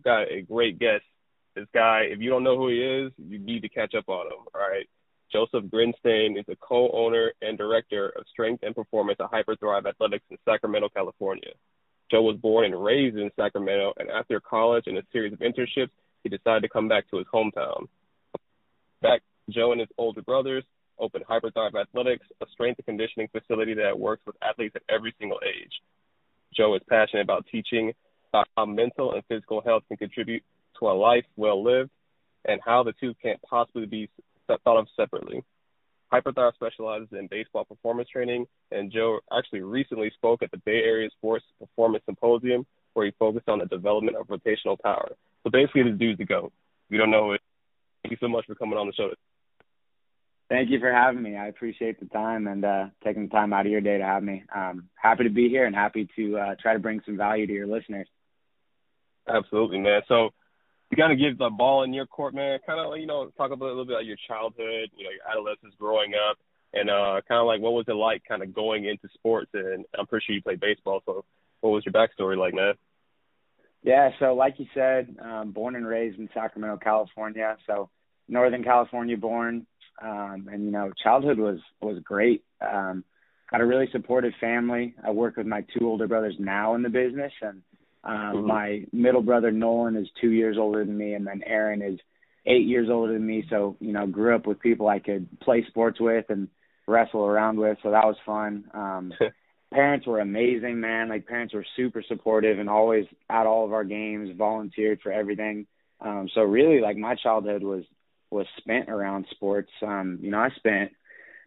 I've got a great guest. This guy, if you don't know who he is, you need to catch up on him. All right. Joseph Grinstain is the co-owner and director of strength and performance at Hyperthrive Athletics in Sacramento, California. Joe was born and raised in Sacramento, and after college and a series of internships, he decided to come back to his hometown. Back, Joe and his older brothers opened Hyperthrive Athletics, a strength and conditioning facility that works with athletes at every single age. Joe is passionate about teaching how mental and physical health can contribute to a life well lived and how the two can't possibly be thought of separately. Hyperthrive specializes in baseball performance training, and Joe actually recently spoke at the Bay Area Sports Performance Symposium where he focused on the development of rotational power. So basically, this dude's the GOAT. You don't know it, thank you so much for coming on the show. Thank you for having me. I appreciate the time and uh, taking the time out of your day to have me. Um, happy to be here and happy to uh, try to bring some value to your listeners. Absolutely, man. So you kind of give the ball in your court, man. Kind of, you know, talk a little bit about your childhood, you know, your adolescence growing up, and uh, kind of like what was it like kind of going into sports? And I'm pretty sure you played baseball, so what was your backstory like, man? Yeah, so like you said, um, born and raised in Sacramento, California. So Northern California born, um, and you know, childhood was was great. Um, got a really supportive family. I work with my two older brothers now in the business, and um, my middle brother Nolan is two years older than me, and then Aaron is eight years older than me. So you know, grew up with people I could play sports with and wrestle around with. So that was fun. Um, parents were amazing, man. Like parents were super supportive and always at all of our games, volunteered for everything. Um, so really, like my childhood was was spent around sports. Um, you know, I spent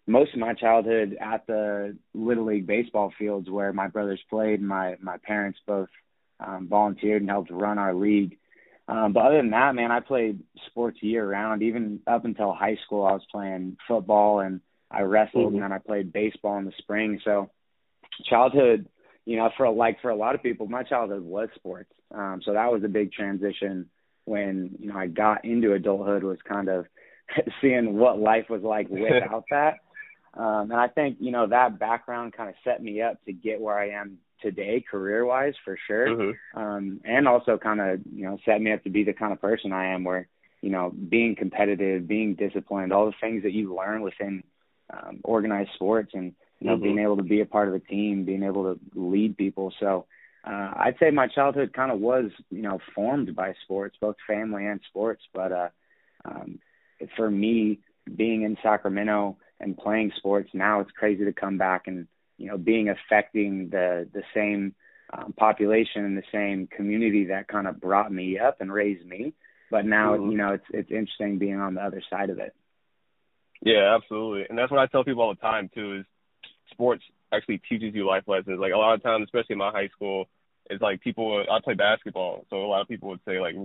most of my childhood at the little league baseball fields where my brothers played. My my parents both um, volunteered and helped run our league. Um, but other than that, man, I played sports year round. Even up until high school, I was playing football and I wrestled, mm-hmm. and then I played baseball in the spring. So childhood, you know, for like for a lot of people, my childhood was sports. Um, so that was a big transition when you know I got into adulthood was kind of seeing what life was like without that. Um, and I think you know that background kind of set me up to get where I am today, career wise, for sure. Mm-hmm. Um, and also kind of you know set me up to be the kind of person I am, where you know being competitive, being disciplined, all the things that you learn within um, organized sports, and you know mm-hmm. being able to be a part of a team, being able to lead people. So uh, I'd say my childhood kind of was, you know, formed by sports, both family and sports. But uh, um, for me, being in Sacramento and playing sports now, it's crazy to come back and you know being affecting the the same um, population and the same community that kind of brought me up and raised me. But now, mm-hmm. you know, it's it's interesting being on the other side of it. Yeah, absolutely, and that's what I tell people all the time too. Is sports actually teaches you life lessons. Like a lot of times, especially in my high school, it's like people. I play basketball, so a lot of people would say like,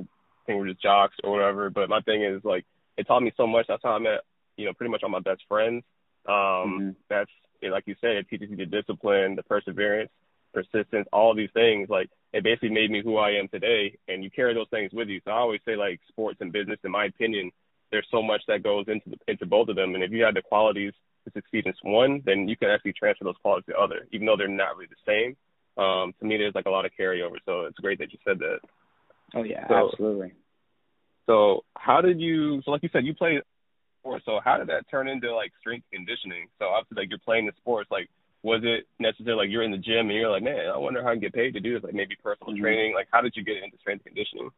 think we're just jocks or whatever. But my thing is like, it taught me so much. That's how I met, you know, pretty much all my best friends. Um, mm-hmm. That's like you said, it teaches you the discipline, the perseverance, persistence, all these things. Like it basically made me who I am today, and you carry those things with you. So I always say like sports and business, in my opinion, there's so much that goes into the, into both of them, and if you have the qualities to succeed in one, then you can actually transfer those qualities to the other, even though they're not really the same. Um, to me, there's like a lot of carryover. So it's great that you said that. Oh yeah, so, absolutely. So how did you? So like you said, you played sports. So how did that turn into like strength conditioning? So obviously, like you're playing the sports. Like, was it necessarily like you're in the gym and you're like, man, I wonder how I can get paid to do this? Like maybe personal mm-hmm. training. Like, how did you get into strength conditioning?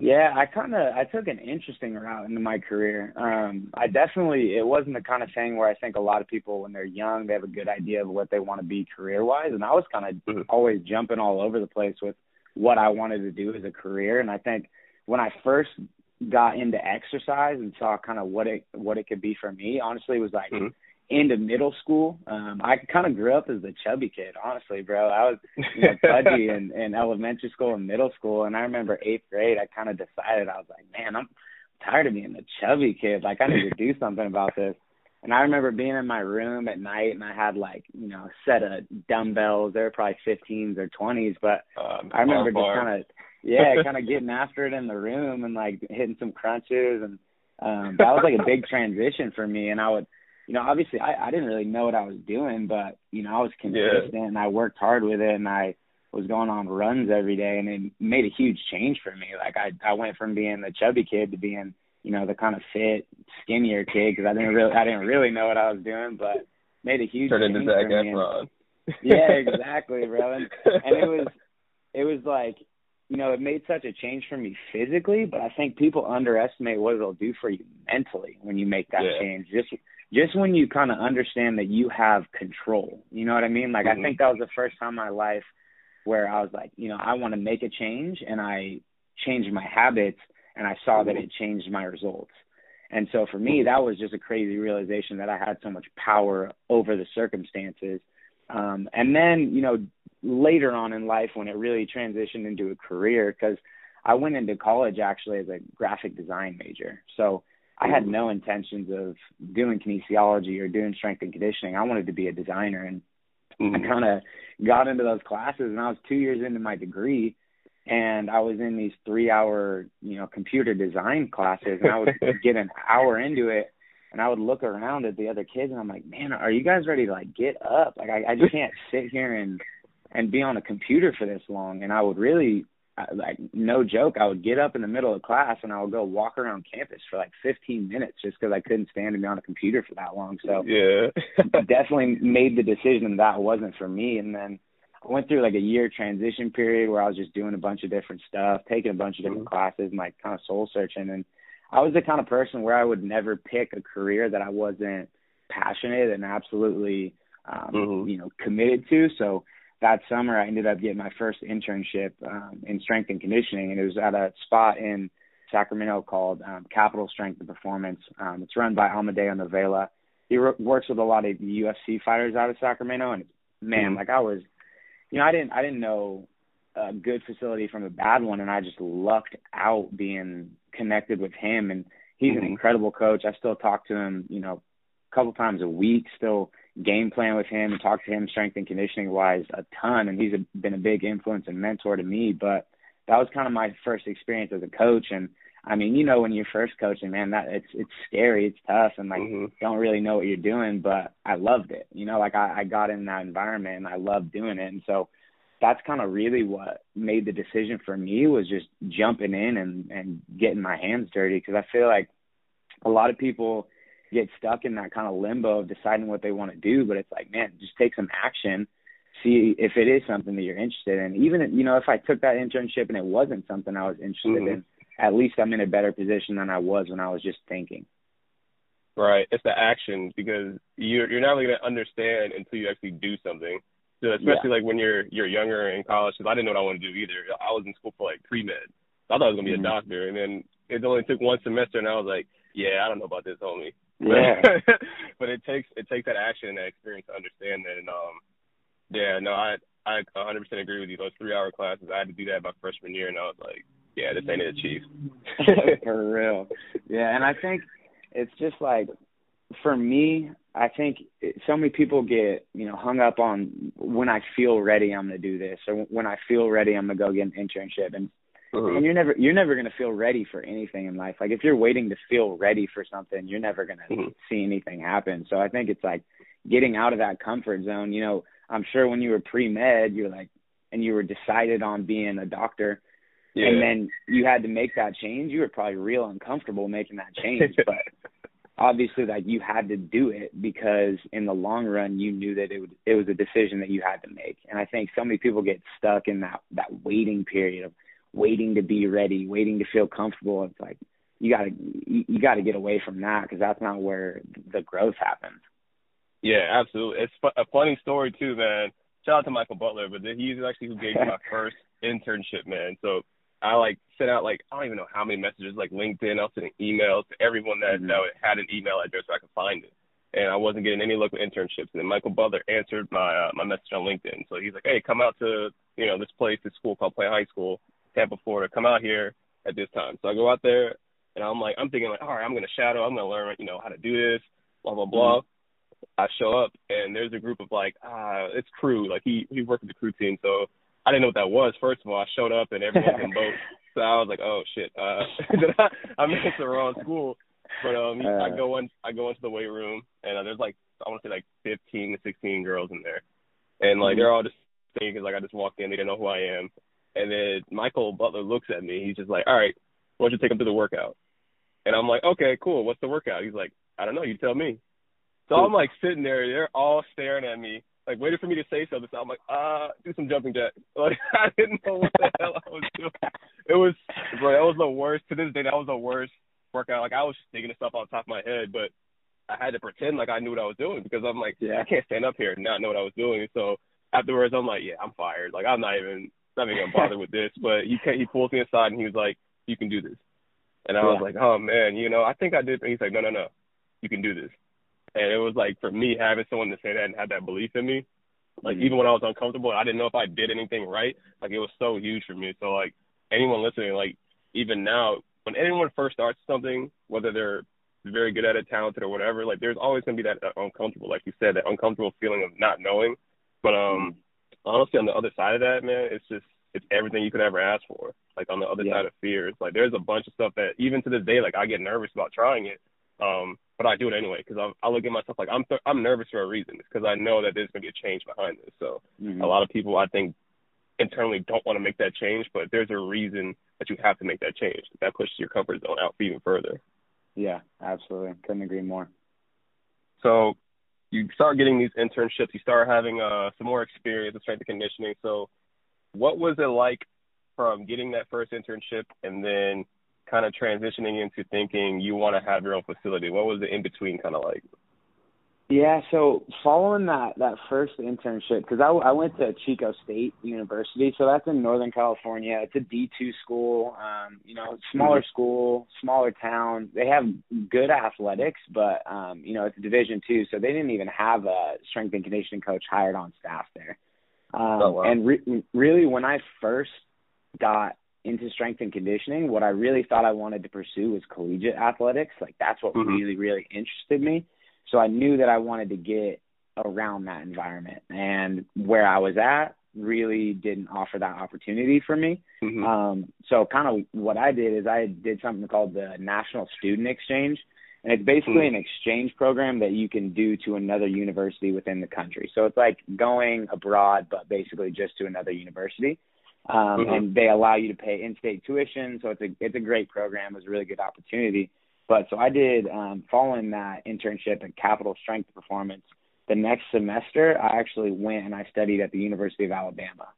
Yeah, I kind of I took an interesting route into my career. Um, I definitely it wasn't the kind of thing where I think a lot of people when they're young they have a good idea of what they want to be career wise, and I was kind of mm-hmm. always jumping all over the place with what I wanted to do as a career. And I think when I first got into exercise and saw kind of what it what it could be for me, honestly, it was like. Mm-hmm into middle school. Um, I kind of grew up as a chubby kid, honestly, bro. I was you know, pudgy in, in elementary school and middle school, and I remember eighth grade. I kind of decided I was like, man, I'm tired of being the chubby kid. Like I need to do something about this. And I remember being in my room at night, and I had like you know a set of dumbbells. They were probably 15s or 20s, but um, I remember just kind of yeah, kind of getting after it in the room and like hitting some crunches, and um, that was like a big transition for me. And I would you know, obviously I, I didn't really know what I was doing, but you know, I was consistent yeah. and I worked hard with it and I was going on runs every day, and it made a huge change for me. Like I I went from being the chubby kid to being you know the kind of fit, skinnier kid because I didn't really I didn't really know what I was doing, but made a huge Turn change into Zac me. Efron. yeah, exactly, bro. And, and it was it was like you know, it made such a change for me physically, but I think people underestimate what it'll do for you mentally when you make that Yeah. change. Just just when you kind of understand that you have control. You know what I mean? Like Mhm. I think that was the first time in my life where I was like, you know, I want to make a change and I changed my habits and I saw that it changed my results. And so for me, that was just a crazy realization that I had so much power over the circumstances. Um, and then, you know, later on in life when it really transitioned into a career, because I went into college actually as a graphic design major. So I had no intentions of doing kinesiology or doing strength and conditioning. I wanted to be a designer. And I Mhm. kind of got into those classes and I was two years into my degree and I was in these three hour, you know, computer design classes and I would get an hour into it and I would look around at the other kids and I'm like, man, are you guys ready to like get up? Like I, I just can't sit here and, and be on a computer for this long. And I would really, like, no joke, I would get up in the middle of class and I would go walk around campus for like 15 minutes just because I couldn't stand to be on a computer for that long. So yeah. definitely made the decision that wasn't for me. And then I went through like a year transition period where I was just doing a bunch of different stuff, taking a bunch of different Mhm. classes, like kind of soul searching. And I was the kind of person where I would never pick a career that I wasn't passionate and absolutely, um, Mhm. you know, committed to. So that summer I ended up getting my first internship um, in strength and conditioning, and it was at a spot in Sacramento called um, Capital Strength and Performance. Um, it's run by Amadeo Novella. He wor- works with a lot of UFC fighters out of Sacramento, and man, Mhm. like I was, you know, I didn't I didn't know a good facility from a bad one, and I just lucked out being connected with him. And he's an Mhm. incredible coach. I still talk to him, you know, a couple times a week. Still game plan with him and talk to him strength and conditioning wise a ton. And he's a, been a big influence and mentor to me. But that was kind of my first experience as a coach. And I mean, you know, when you're first coaching, man, that it's it's scary, it's tough, and like Mhm. don't really know what you're doing, but I loved it. You know, like I, I got in that environment and I loved doing it. And so that's kind of really what made the decision for me was just jumping in and, and getting my hands dirty. Cause I feel like a lot of people get stuck in that kind of limbo of deciding what they want to do, but it's like, man, just take some action, see if it is something that you're interested in. Even, if, you know, if I took that internship and it wasn't something I was interested Mhm. in, at least I'm in a better position than I was when I was just thinking. Right. It's the action because you're you're not really gonna understand until you actually do something. So especially like when you're you're younger in college, because I didn't know what I wanted to do either. I was in school for like pre med. I thought I was gonna be Mhm. a doctor, and then it only took one semester, and I was like, yeah, I don't know about this, homie. Yeah. but it takes it takes that action and that experience to understand that. And um, yeah, no, I I 100% agree with you. Those three hour classes, I had to do that my freshman year, and I was like, yeah, this ain't it, chief. for real. Yeah, and I think it's just like for me, I think it- so many people get you know hung up on when I feel ready, I'm gonna do this, or when I feel ready, I'm gonna go get an internship, and Mhm. and you're never you're never gonna feel ready for anything in life. Like if you're waiting to feel ready for something, you're never gonna Mhm. see anything happen. So I think it's like getting out of that comfort zone. You know, I'm sure when you were pre med, you're like, and you were decided on being a doctor, Yeah. and then you had to make that change. You were probably real uncomfortable making that change, but obviously, like you had to do it because in the long run, you knew that it would it was a decision that you had to make. And I think so many people get stuck in that that waiting period of waiting to be ready, waiting to feel comfortable. It's like you gotta you, you got to get away from that because that's not where the growth happens. Yeah, absolutely. It's a funny story too, man. Shout out to Michael Butler, but he's actually who gave me my first internship, man. So I like sent out like I don't even know how many messages, like LinkedIn. I was sending emails to everyone that, Mhm. that had an email address so I could find it, and I wasn't getting any local internships. And then Michael Butler answered my uh, my message on LinkedIn. So he's like, "Hey, come out to you know this place, this school called Plant High School, Tampa, Florida. Come out here at this time." So I go out there, and I'm like, I'm thinking like, all right, I'm gonna shadow, I'm gonna learn, you know, how to do this, blah blah blah. I show up and there's a group of like, ah, it's crew. Like he he worked with the crew team, so I didn't know what that was. First of all, I showed up and everyone's in boats, so I was like, oh shit, uh, I, I it to the wrong school. But um, I Uh. go in, I go into the weight room and uh, there's like I want to say like 15 to 16 girls in there, and like Mhm. they're all just because like I just walked in, they didn't know who I am. And then Michael Butler looks at me. He's just like, "All right, why don't you take him to the workout?" And I'm like, "Okay, cool. What's the workout?" He's like, "I don't know. You tell me." So I'm like sitting there. They're all staring at me, like waiting for me to say something. So I'm like, "Uh, do some jumping jacks." Like I didn't know what the hell I was doing. It was, bro, that was the worst. To this day, that was the worst workout. Like I was just thinking of stuff on top of my head, but I had to pretend like I knew what I was doing because I'm like, yeah. I can't stand up here and not know what I was doing. So afterwards, I'm like, yeah, I'm fired. Like I'm not even not even gonna bother with this. But he he pulls me aside and he was like, you can do this. And I yeah. was like, oh man, you know, I think I did. And he's like, no, no, no, you can do this. And it was like for me having someone to say that and have that belief in me, like mm-hmm. even when I was uncomfortable, I didn't know if I did anything right. Like it was so huge for me. So like anyone listening, like even now, when anyone first starts something, whether they're very good at it, talented or whatever, like there's always gonna be that, that uncomfortable, like you said, that uncomfortable feeling of not knowing. But um, honestly, on the other side of that, man, it's just it's everything you could ever ask for. Like on the other yeah. side of fear, it's like there's a bunch of stuff that even to this day, like I get nervous about trying it, um, but I do it anyway because I, I look at myself like I'm th- I'm nervous for a reason. It's because I know that there's gonna be a change behind this. So mm-hmm. a lot of people I think internally don't want to make that change, but there's a reason that you have to make that change. That pushes your comfort zone out even further. Yeah, absolutely. Couldn't agree more. So you start getting these internships, you start having uh, some more experience in strength and conditioning. So what was it like from getting that first internship and then kind of transitioning into thinking you want to have your own facility? What was the in between kind of like? Yeah, so following that that first internship, because I, I went to Chico State University, so that's in Northern California. It's a D two school, um, you know, smaller mm-hmm. school, smaller town. They have good athletics, but um, you know, it's a Division two, so they didn't even have a strength and conditioning coach hired on staff there. Um, oh, wow. And re- really, when I first got into strength and conditioning, what I really thought I wanted to pursue was collegiate athletics. Like that's what mm-hmm. really, really interested me. So I knew that I wanted to get around that environment. And where I was at really didn't offer that opportunity for me. Mm-hmm. Um, so kind of what I did is I did something called the National Student Exchange. And it's basically mm-hmm. an exchange program that you can do to another university within the country. So it's like going abroad, but basically just to another university. Um, mm-hmm. And they allow you to pay in-state tuition. So it's a it's a great program. It's a really good opportunity. But so I did um, following that internship at Capital Strength Performance. The next semester, I actually went and I studied at the University of Alabama.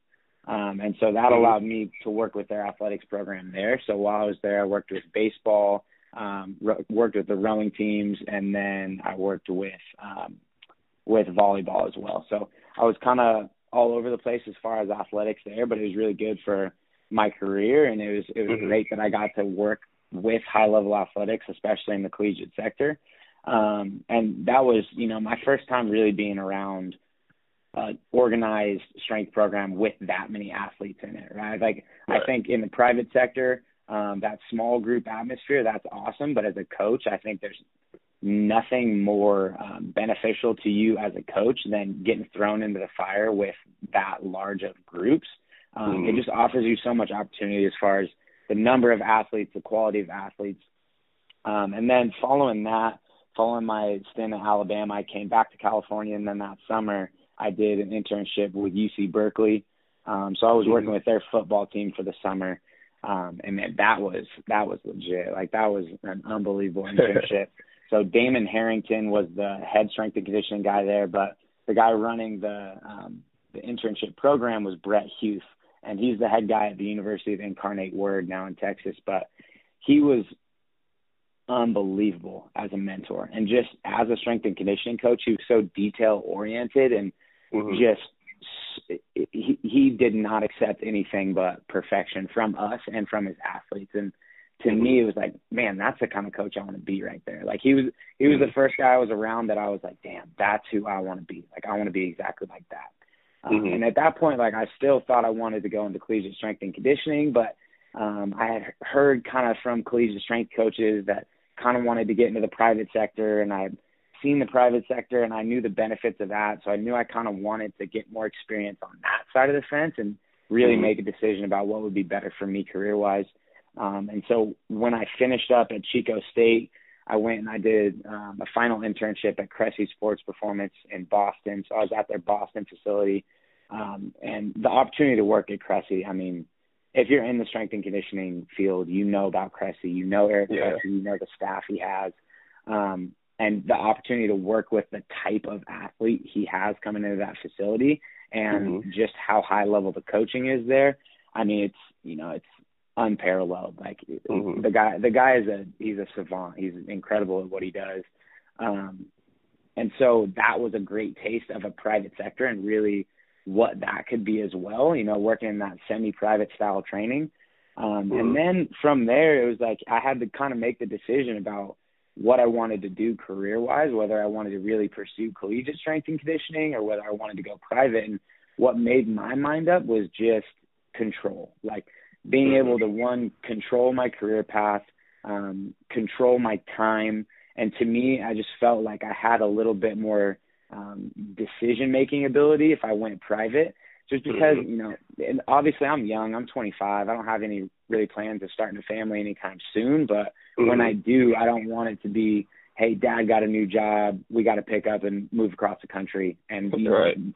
Um, and so that mm-hmm. allowed me to work with their athletics program there. So while I was there, I worked with baseball, um, ro- worked with the rowing teams, and then I worked with um, with volleyball as well. So I was kind of all over the place as far as athletics there, but it was really good for my career, and it was it was mm-hmm. great that I got to work with high level athletics, especially in the collegiate sector. Um, and that was, you know, my first time really being around uh, organized strength program with that many athletes in it, right? Like right. I think in the private sector, um, that small group atmosphere, that's awesome. But as a coach, I think there's nothing more um, beneficial to you as a coach than getting thrown into the fire with that large of groups. Um, mm-hmm. It just offers you so much opportunity as far as the number of athletes, the quality of athletes. Um, and then following that, following my stint in Alabama, I came back to California, and then that summer I did an internship with UC Berkeley. Um, so I was working with their football team for the summer, um, and that was that was legit. Like that was an unbelievable internship. so Damon Harrington was the head strength and conditioning guy there, but the guy running the um, the internship program was Brett Huth and he's the head guy at the University of Incarnate Word now in Texas. But he was unbelievable as a mentor and just as a strength and conditioning coach. He was so detail oriented and mm-hmm. just he he did not accept anything but perfection from us and from his athletes and to mm-hmm. me it was like man that's the kind of coach i want to be right there like he was he was the mm-hmm. first guy i was around that i was like damn that's who i want to be like i want to be exactly like that um, mm-hmm. And at that point, like I still thought I wanted to go into collegiate strength and conditioning, but um, I had heard kind of from collegiate strength coaches that kind of wanted to get into the private sector, and I had seen the private sector, and I knew the benefits of that, so I knew I kind of wanted to get more experience on that side of the fence and really mm-hmm. make a decision about what would be better for me career wise. Um, and so when I finished up at Chico State, I went and I did um, a final internship at Cressy Sports Performance in Boston. So I was at their Boston facility Um, and the opportunity to work at Cressy, I mean, if you're in the strength and conditioning field, you know about Cressy, you know Eric yeah. Cressy, you know the staff he has, um, and the opportunity to work with the type of athlete he has coming into that facility, and mm-hmm. just how high level the coaching is there. I mean, it's you know, it's unparalleled. Like mm-hmm. the guy, the guy is a he's a savant. He's incredible at what he does. Um, and so that was a great taste of a private sector and really what that could be as well, you know, working in that semi private style training. Um, mm-hmm. and then from there, it was like I had to kind of make the decision about what I wanted to do career wise, whether I wanted to really pursue collegiate strength and conditioning or whether I wanted to go private. And what made my mind up was just control, like being mm-hmm. able to one, control my career path, um, control my time. And to me, I just felt like I had a little bit more um, decision making ability if I went private. Just because, mm-hmm. you know, and obviously I'm young, I'm 25. I don't have any really plans of starting a family anytime soon. But mm-hmm. when I do, I don't want it to be, hey, dad got a new job. We got to pick up and move across the country. And, you right. know,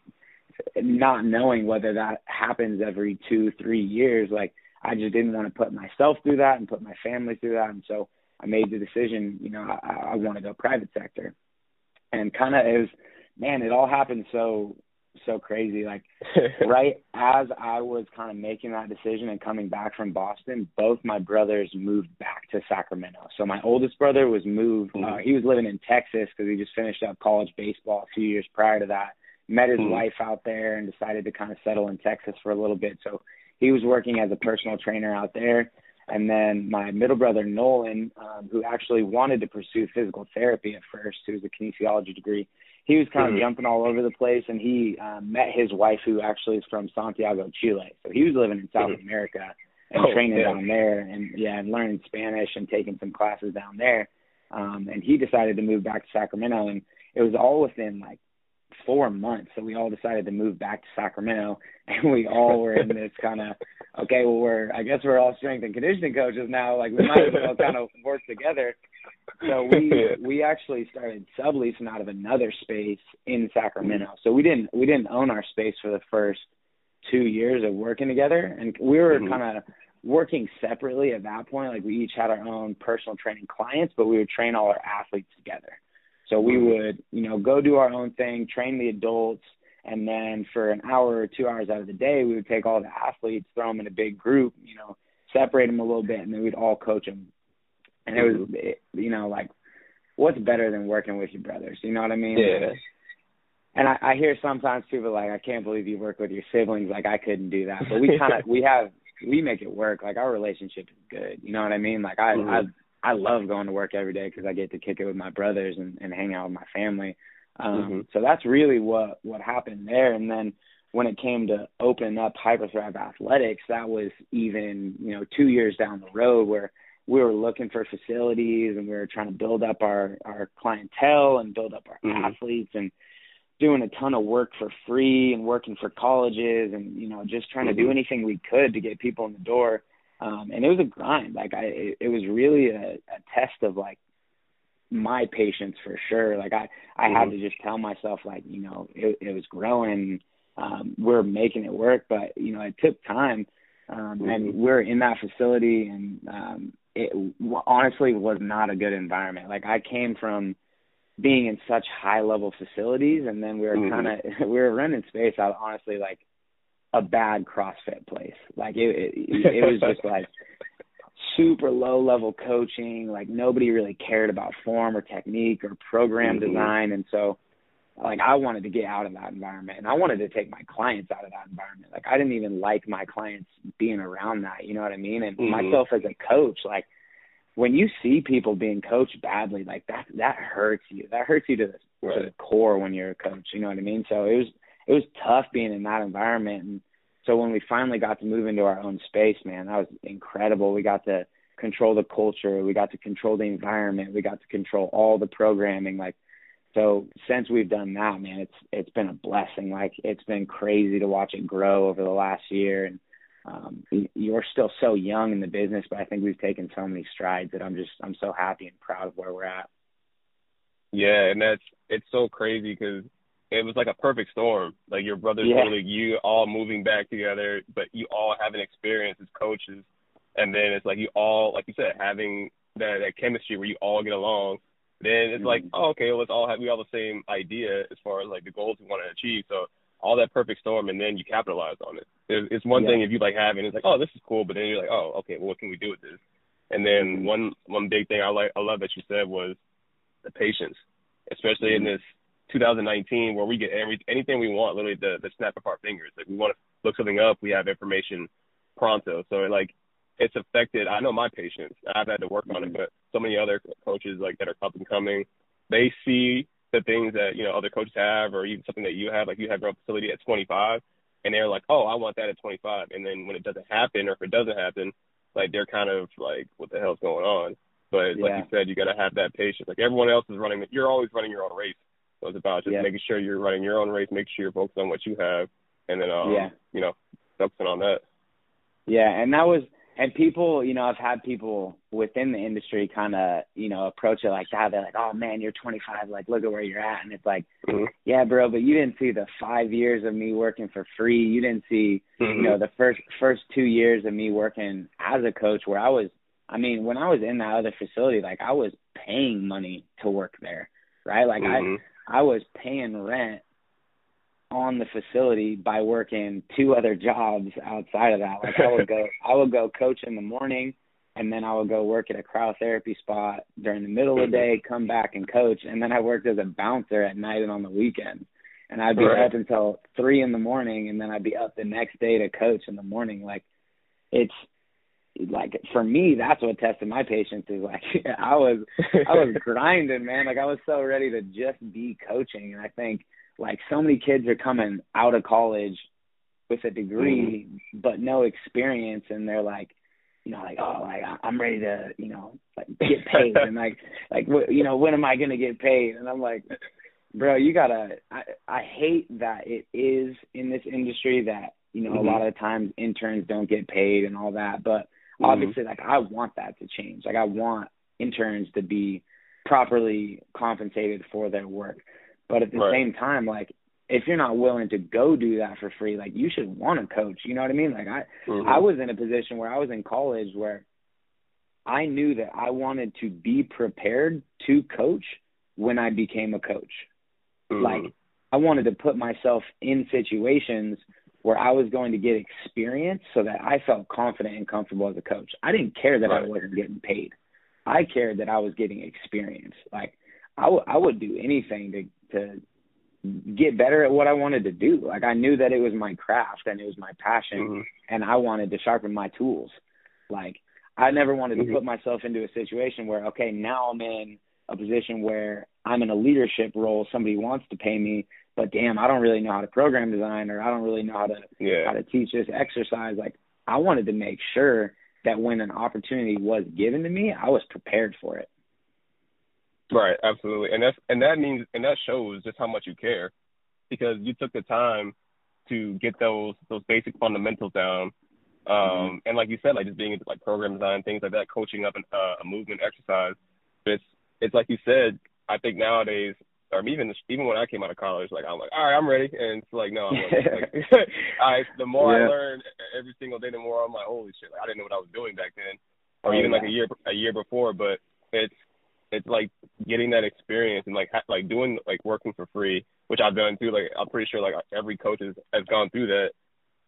not knowing whether that happens every two, three years, like I just didn't want to put myself through that and put my family through that. And so I made the decision, you know, I, I want to go private sector. And kind of is man, it all happened so so crazy. Like right as I was kind of making that decision and coming back from Boston, both my brothers moved back to Sacramento. So my oldest brother was moved. Mm-hmm. Uh, he was living in Texas because he just finished up college baseball a few years prior to that. Met his mm-hmm. wife out there and decided to kind of settle in Texas for a little bit. So he was working as a personal trainer out there. And then my middle brother Nolan, um, who actually wanted to pursue physical therapy at first, who was a kinesiology degree, he was kind of mm-hmm. jumping all over the place and he um, met his wife who actually is from Santiago, Chile. So he was living in South mm-hmm. America and oh, training yeah. down there and yeah, and learning Spanish and taking some classes down there. Um and he decided to move back to Sacramento and it was all within like four months so we all decided to move back to Sacramento and we all were in this kind of okay, well we're I guess we're all strength and conditioning coaches now, like we might as well kind of work together so we we actually started subleasing out of another space in Sacramento. So we didn't we didn't own our space for the first two years of working together, and we were mm-hmm. kind of working separately at that point. Like we each had our own personal training clients, but we would train all our athletes together. So we mm-hmm. would you know go do our own thing, train the adults. And then for an hour or two hours out of the day, we would take all the athletes, throw them in a big group, you know, separate them a little bit, and then we'd all coach them and it was you know like what's better than working with your brothers? You know what i mean? Yeah. And i i hear sometimes people like i can't believe you work with your siblings. Like i couldn't do that. But we kind of we have we make it work. Like our relationship is good. You know what i mean? Like i mm-hmm. I love going to work every day because i get to kick it with my brothers and and hang out with my family um mm-hmm. so that's really what what happened there and then when it came to opening up hyperthrive athletics that was even you know two years down the road where we were looking for facilities and we were trying to build up our our clientele and build up our mm-hmm. athletes and doing a ton of work for free and working for colleges and you know just trying mm-hmm. to do mm-hmm. anything we could to get people in the door um and it was a grind like i it, it was really a, a test of like my patience for sure like i i mm-hmm. had to just tell myself like you know it, it was growing um we're making it work but you know it took time um and mm-hmm. we're in that facility and um it w- honestly was not a good environment. Like I came from being in such high level facilities, and then we were mm-hmm. kind of we were running space out honestly like a bad CrossFit place. Like it, it, it was just like super low level coaching. Like nobody really cared about form or technique or program mm-hmm. design, and so like I wanted to get out of that environment and I wanted to take my clients out of that environment. Like I didn't even like my clients being around that, you know what I mean? And mm-hmm. myself as a coach, like when you see people being coached badly, like that that hurts you. That hurts you to the right. to the core when you're a coach, you know what I mean? So it was it was tough being in that environment and so when we finally got to move into our own space, man, that was incredible. We got to control the culture, we got to control the environment, we got to control all the programming like so since we've done that, man, it's it's been a blessing. Like it's been crazy to watch it grow over the last year. And um, you're still so young in the business, but I think we've taken so many strides that I'm just I'm so happy and proud of where we're at. Yeah, and that's it's so crazy because it was like a perfect storm. Like your brothers Yeah. really you all moving back together, but you all having experience as coaches, and then it's like you all like you said having that that chemistry where you all get along. Then it's like Mhm. oh, okay, let's all have we all the same idea as far as like the goals we want to achieve. So all that perfect storm, and then you capitalize on it. It's, it's one Yeah. thing if you like have it, it's like oh this is cool, but then you're like oh okay, well what can we do with this? And then Mhm. one one big thing I like I love that you said was the patience, especially in Mhm. this 2019 where we get every anything we want literally the the snap of our fingers. Like we want to look something up, we have information pronto. So like it's affected. I know my patience. I've had to work on it, Mhm. but so many other coaches like that are up and coming, they see the things that you know other coaches have, or even something that you have. Like you have your own facility at 25, and they're like, "Oh, I want that at 25." And then when it doesn't happen, or if it doesn't happen, like they're kind of like, "What the hell's going on?" But like Yeah. you said, you got to have that patience. Like everyone else is running, you're always running your own race. So it's about just Yeah. making sure you're running your own race, make sure you're focused on what you have, and then um, Yeah. you know, focusing on that. Yeah, and that was and people, you know, I've had people within the industry kind of, you know, approach it like that. They're like, "Oh man, you're 25. Like, look at where you're at." And it's like, Mhm. yeah, bro, but you didn't see the five years of me working for free. You didn't see, you Mhm. know, the first first two years of me working as a coach, where I was. I mean, when I was in that other facility, like I was paying money to work there, right? Like Mhm. I I was paying rent on the facility by working two other jobs outside of that. Like I would go I would go coach in the morning and then I would go work at a cryotherapy spot during the middle of the day, come back and coach, and then I worked as a bouncer at night and on the weekends. And I'd be Right. up until three in the morning and then I'd be up the next day to coach in the morning. Like it's like for me that's what tested my patience is like I was I was grinding, man. Like I was so ready to just be coaching, and I think like so many kids are coming out of college with a degree but no experience, and they're like, you know, like oh, like I- I'm ready to, you know, like get paid, and like like wh- you know when am I gonna get paid? And I'm like, bro, you gotta. I I hate that it is in this industry that you know Mhm. a lot of times interns don't get paid and all that, but Mhm. obviously like I want that to change. Like I want interns to be properly compensated for their work. But at the Right. same time, like if you're not willing to go do that for free, like you should want to coach. You know what I mean? Like I Mhm. I was in a position where I was in college where I knew that I wanted to be prepared to coach when I became a coach. Mhm. Like I wanted to put myself in situations where I was going to get experience so that I felt confident and comfortable as a coach. I didn't care that I wasn't getting paid. I cared that I was getting experience. Like I would I would do anything to to get better at what I wanted to do. Like I knew that it was my craft and it was my passion Mhm. and I wanted to sharpen my tools. Like I never wanted to Mhm. put myself into a situation where okay, now I'm in a position where I'm in a leadership role, somebody wants to pay me, but damn, I don't really know how to program design or I don't really know how to how to teach this exercise. Like I wanted to make sure that when an opportunity was given to me, I was prepared for it. Right, absolutely. And that's and that means and that shows just how much you care because you took the time to get those those basic fundamentals down. Um and like you said, like just being into like program design, things like that, coaching up an, uh, a movement exercise. It's it's like you said, I think nowadays even even when I came out of college, like I'm like, all right, I'm ready, and it's like, no, I'm like, I the more Yeah. I learn every single day, the more I'm like, holy shit, like I didn't know what I was doing back then, or Oh, even like a year a year before. But it's it's like getting that experience and like ha- like doing like working for free, which I've done too. Like I'm pretty sure like every coach has, has gone through that.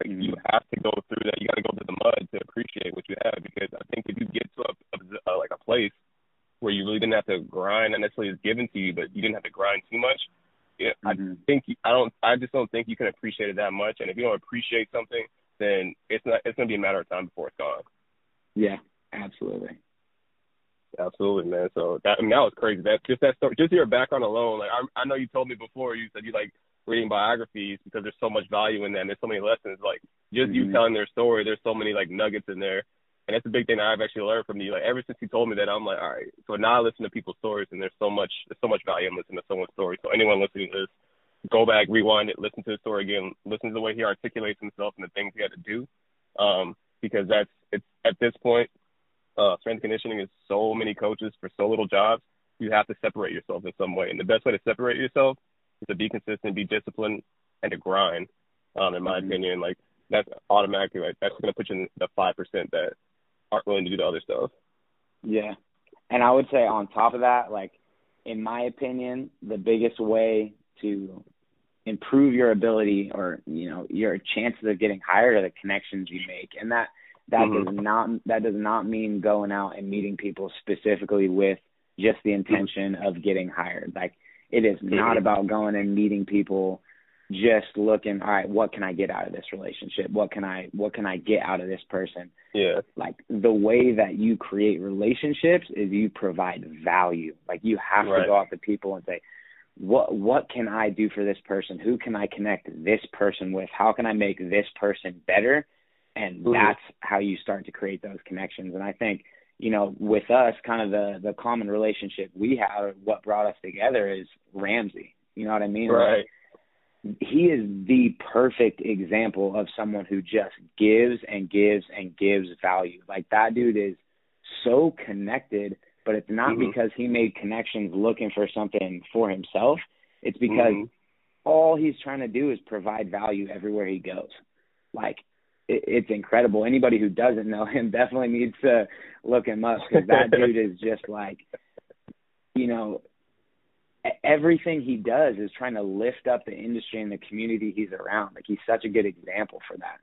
Like you have to go through that. You got to go through the mud to appreciate what you have because I think if you get to a, a, a like a place where you really didn't have to grind, not necessarily it's given to you, but you didn't have to grind too much. Yeah, Mhm. I think you, I don't. I just don't think you can appreciate it that much. And if you don't appreciate something, then it's not. It's gonna be a matter of time before it's gone. Yeah, absolutely. Absolutely, man. So that I mean, that was crazy. That just that story, just your background alone. Like I, I know you told me before. You said you like reading biographies because there's so much value in that. There's so many lessons. Like just you Mhm. telling their story. There's so many like nuggets in there. And that's a big thing that I've actually learned from you. Like ever since you told me that, I'm like, all right. So now I listen to people's stories, and there's so much, there's so much value in listening to someone's story. So anyone listening to this, go back, rewind it, listen to the story again, listen to the way he articulates himself and the things he had to do. Um, because that's it's at this point, uh, strength conditioning is so many coaches for so little jobs. You have to separate yourself in some way, and the best way to separate yourself is to be consistent, be disciplined, and to grind. Um, in my mm-hmm. opinion, like that's automatically like that's going to put you in the five percent that aren't willing to do the other stuff. Yeah, and I would say on top of that, like in my opinion, the biggest way to improve your ability or you know your chances of getting hired are the connections you make, and that that mm-hmm. does not that does not mean going out and meeting people specifically with just the intention of getting hired. Like it is not mm-hmm. about going and meeting people just looking, all right, what can I get out of this relationship? What can I what can I get out of this person? Yeah. Like the way that you create relationships is you provide value. Like you have right. to go out to people and say, what what can I do for this person? Who can I connect this person with? How can I make this person better? And mm-hmm. that's how you start to create those connections. And I think you know, with us, kind of the the common relationship we have, what brought us together is Ramsey. You know what I mean? Right. Like, he is the perfect example of someone who just gives and gives and gives value. Like that dude is so connected, but it's not mm-hmm. because he made connections looking for something for himself. It's because mm-hmm. all he's trying to do is provide value everywhere he goes. Like it, it's incredible. Anybody who doesn't know him definitely needs to look him up because that dude is just like, you know, everything he does is trying to lift up the industry and the community he's around. Like he's such a good example for that.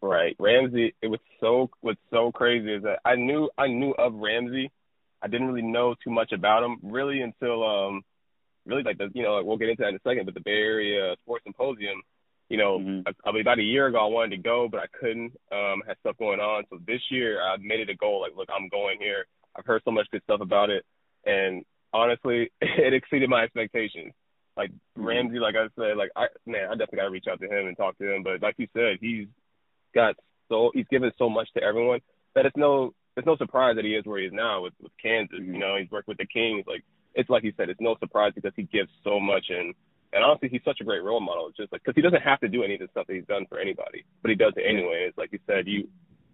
Right, Ramsey. It was so what's so crazy is that I knew I knew of Ramsey. I didn't really know too much about him really until um really like the you know we'll get into that in a second, but the Bay Area Sports Symposium you know, mm-hmm. I, about a year ago I wanted to go, but I couldn't. Um, had stuff going on. So this year I made it a goal. Like, look, I'm going here. I've heard so much good stuff about it, and honestly, it exceeded my expectations. Like mm-hmm. Ramsey, like I said, like I man, I definitely got to reach out to him and talk to him. But like you said, he's got so he's given so much to everyone that it's no it's no surprise that he is where he is now with with Kansas. Mm-hmm. You know, he's worked with the Kings. Like it's like you said, it's no surprise because he gives so much and and honestly, he's such a great role model. It's just like because he doesn't have to do any of the stuff that he's done for anybody, but he does it anyway. It's like you said, you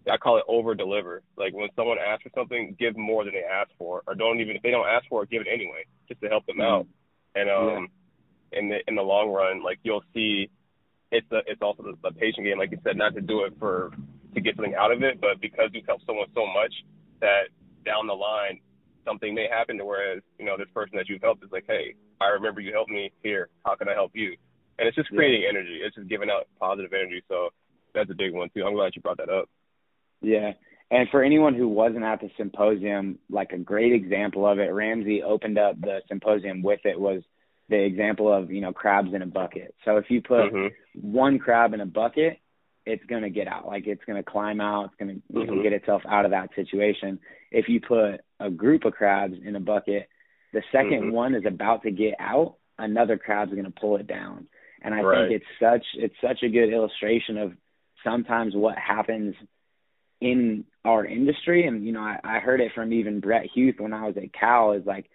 I call it over deliver. Like when someone asks for something, give more than they ask for, or don't even if they don't ask for it, give it anyway, just to help them out. Mm-hmm. And um, yeah. in the in the long run, like you'll see, it's a, it's also the, the patient game, like you said, not to do it for to get something out of it, but because you help someone so much that down the line something may happen to whereas you know this person that you've helped is like, hey, I remember you helped me here. How can I help you? And it's just creating yeah. energy. It's just giving out positive energy. So that's a big one too. I'm glad you brought that up. Yeah. And for anyone who wasn't at the symposium, like a great example of it, Ramsey opened up the symposium with it was the example of, you know, crabs in a bucket. So if you put mm-hmm. one crab in a bucket, it's going to get out. Like it's going to climb out. It's going to mm-hmm. get itself out of that situation. If you put a group of crabs in a bucket, the 2nd mm-hmm. one is about to get out, another crab's going to pull it down. And I right. think it's such it's such a good illustration of sometimes what happens in our industry. And you know, I, I heard it from even Brett Huth when I was at Cal. Is like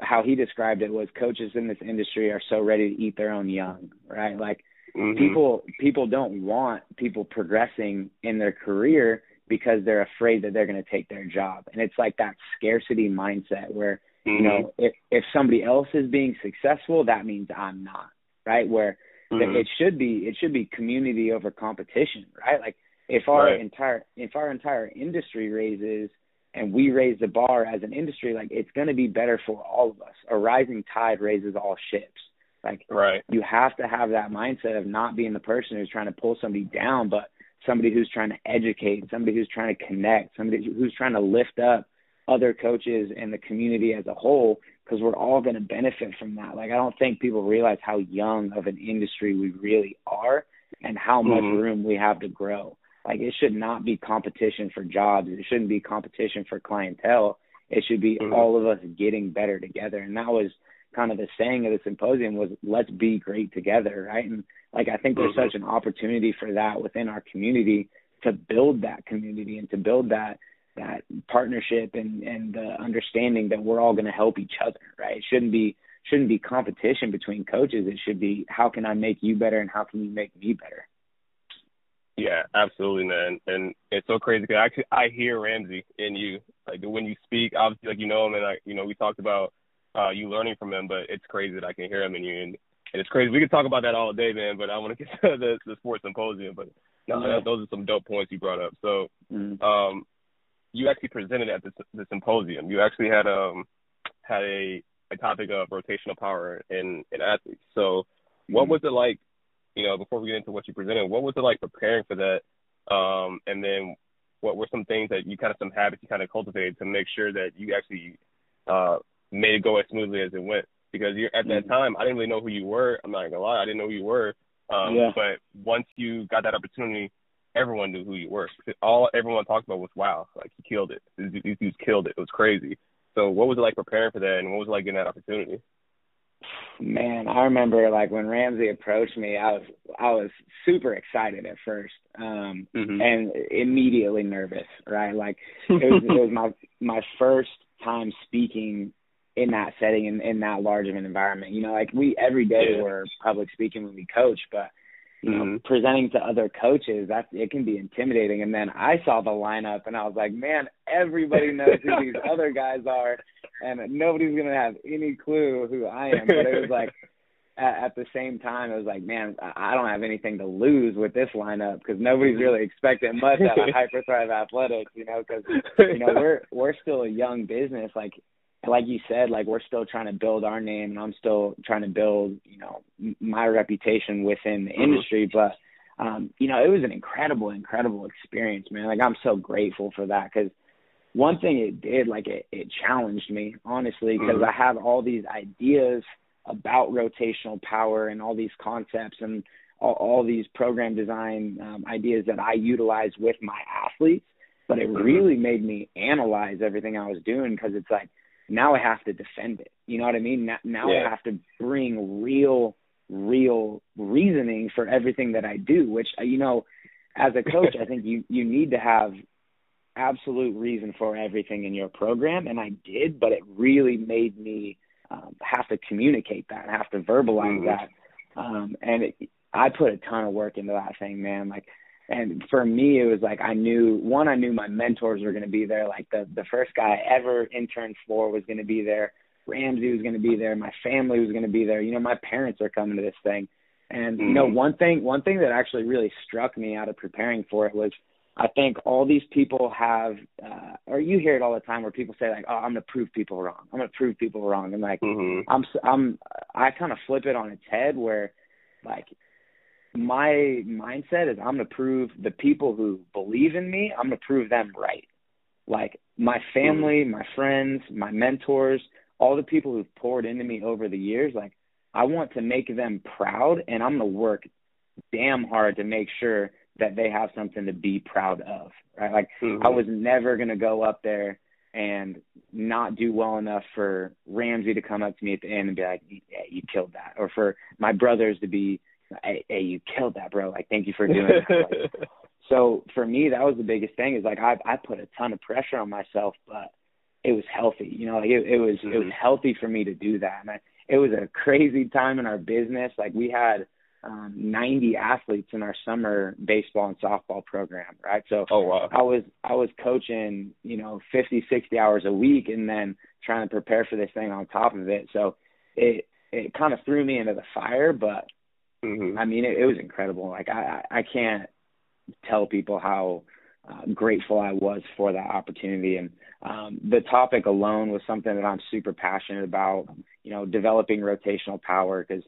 how he described it was coaches in this industry are so ready to eat their own young, right? Like mm-hmm. people people don't want people progressing in their career because they're afraid that they're going to take their job. And it's like that scarcity mindset where Mm-hmm. You know, if if somebody else is being successful, that means I'm not, right? Where mm-hmm. it should be it should be community over competition, right? Like if our right. entire if our entire industry raises and we raise the bar as an industry, like it's going to be better for all of us. A rising tide raises all ships. Like right. you have to have that mindset of not being the person who's trying to pull somebody down, but somebody who's trying to educate, somebody who's trying to connect, somebody who's trying to lift up other coaches and the community as a whole because we're all going to benefit from that. Like I don't think people realize how young of an industry we really are and how much mm-hmm. room we have to grow. Like it should not be competition for jobs. It shouldn't be competition for clientele. It should be mm-hmm. all of us getting better together. And that was kind of the saying of the symposium was let's be great together, right? And like I think there's mm-hmm. such an opportunity for that within our community to build that community and to build that that partnership and and the understanding that we're all going to help each other right it shouldn't be shouldn't be competition between coaches it should be how can i make you better and how can you make me better yeah absolutely man and it's so crazy because i i hear ramsey in you like when you speak obviously like you know him and like you know we talked about uh, you learning from him, but it's crazy that I can hear him in you, and, and it's crazy. We could talk about that all day, man. But I want to get to the, the sports symposium. But no, yeah. those are some dope points you brought up. So, mm-hmm. um, you actually presented at the, the symposium. You actually had um had a a topic of rotational power in in athletes. So, what mm-hmm. was it like? You know, before we get into what you presented, what was it like preparing for that? Um, and then what were some things that you kind of some habits you kind of cultivated to make sure that you actually uh, made it go as smoothly as it went? Because you're, at that mm-hmm. time, I didn't really know who you were. I'm not gonna lie, I didn't know who you were. Um, yeah. But once you got that opportunity, everyone knew who you were. All everyone talked about was, "Wow, like he killed it. These dudes killed it. It was crazy." So, what was it like preparing for that, and what was it like getting that opportunity? Man, I remember like when Ramsey approached me, I was I was super excited at first, um, mm-hmm. and immediately nervous. Right, like it was it was my my first time speaking in that setting in, in that large of an environment. You know, like we every day yeah. we're public speaking when we coach, but you know, mm-hmm. presenting to other coaches, that it can be intimidating. And then I saw the lineup and I was like, man, everybody knows who these other guys are, and nobody's gonna have any clue who I am. But it was like, at, at the same time, it was like, man, I don't have anything to lose with this lineup because nobody's really expecting much out of Hyperthrive Athletics, you know, because you know we're we're still a young business, like like you said, like we're still trying to build our name, and I'm still trying to build, you know, my reputation within the mm-hmm. industry. But, um, you know, it was an incredible, incredible experience, man. Like I'm so grateful for that because one thing it did, like it, it challenged me honestly because mm-hmm. I have all these ideas about rotational power and all these concepts and all, all these program design um, ideas that I utilize with my athletes. But it mm-hmm. really made me analyze everything I was doing because it's like now I have to defend it. You know what I mean? Now, now yeah. I have to bring real, real reasoning for everything that I do. Which uh, you know, as a coach, I think you you need to have absolute reason for everything in your program, and I did. But it really made me um, have to communicate that, have to verbalize mm-hmm. that, um, and it, I put a ton of work into that thing, man. Like and for me it was like I knew one I knew my mentors were going to be there. Like the the first guy I ever interned for was going to be there. Ramsey was going to be there. My family was going to be there. You know my parents are coming to this thing. And you know mm-hmm. one thing one thing that actually really struck me out of preparing for it was I think all these people have uh or you hear it all the time where people say like oh I'm going to prove people wrong. I'm going to prove people wrong. And like mm-hmm. I'm I'm I kind of flip it on its head where like my mindset is I'm going to prove the people who believe in me, I'm going to prove them right. Like my family, mm-hmm. my friends, my mentors, all the people who've poured into me over the years, like I want to make them proud and I'm going to work damn hard to make sure that they have something to be proud of. Right? Like mm-hmm. I was never going to go up there and not do well enough for Ramsey to come up to me at the end and be like, "Yeah, you killed that," or for my brothers to be hey, hey, you killed that, bro. Like, thank you for doing it. Like, so for me, that was the biggest thing. Is like I I put a ton of pressure on myself, but it was healthy. You know, like it, it was mm-hmm. it was mm-hmm. healthy for me to do that. And I, it was a crazy time in our business. Like we had um 90 athletes in our summer baseball and softball program, right? So oh, wow. I was I was coaching, you know, 50, 60 hours a week and then trying to prepare for this thing on top of it. So it it kind of threw me into the fire, but Mm-hmm. I mean, it, it was incredible. Like I, I can't tell people how uh, grateful I was for that opportunity. And um, the topic alone was something that I'm super passionate about. You know, developing rotational power because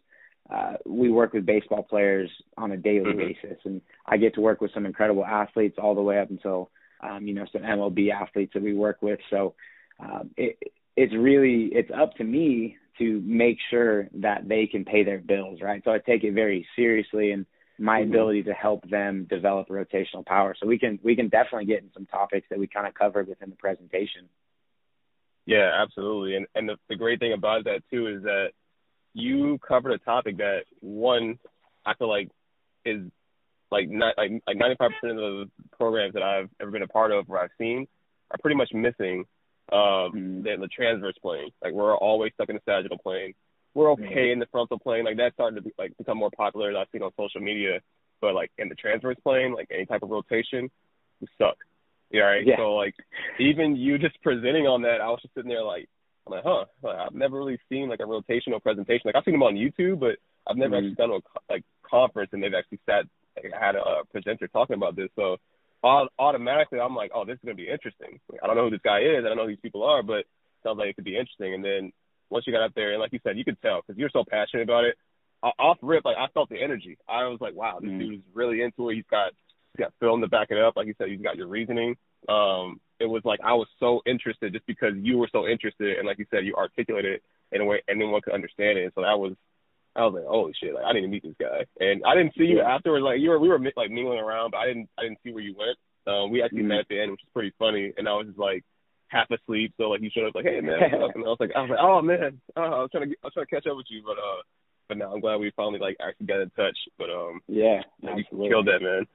uh, we work with baseball players on a daily mm-hmm. basis, and I get to work with some incredible athletes all the way up until um, you know some MLB athletes that we work with. So um, it, it's really it's up to me to make sure that they can pay their bills, right? So I take it very seriously and my mm-hmm. ability to help them develop rotational power. So we can we can definitely get in some topics that we kind of covered within the presentation. Yeah, absolutely. And and the, the great thing about that too is that you covered a topic that one I feel like is like not like like ninety five percent of the programs that I've ever been a part of or I've seen are pretty much missing um, mm-hmm. the, the transverse plane. Like we're always stuck in the sagittal plane. We're okay mm-hmm. in the frontal plane. Like that's starting to be, like become more popular. I've seen on social media. But like in the transverse plane, like any type of rotation, we suck. Yeah, right. Yeah. So like even you just presenting on that, I was just sitting there like I'm like, huh. Like, I've never really seen like a rotational presentation. Like I've seen them on YouTube, but I've never mm-hmm. actually done a like conference and they've actually sat like, had a presenter talking about this. So automatically I'm like, oh, this is gonna be interesting. Like, I don't know who this guy is. I don't know who these people are, but it sounds like it could be interesting. And then once you got up there, and like you said, you could tell because you're so passionate about it. Off rip, like I felt the energy. I was like, wow, this mm-hmm. dude's really into it. He's got he's got film to back it up. Like you said, he's got your reasoning. Um, it was like I was so interested just because you were so interested, and like you said, you articulated it in a way anyone could understand it. And so that was I was like, holy shit! Like I didn't meet this guy, and I didn't see you afterwards. Like you were, we were like mingling around, but I didn't, I didn't see where you went. Um, we actually mm-hmm. met at the end, which is pretty funny, and I was just like half asleep. So like he showed up like, hey man, and I was like, I was like, oh man, oh, I was trying to, get, I was trying to catch up with you, but uh, but now I'm glad we finally like actually got in touch. But um, yeah, you killed that man.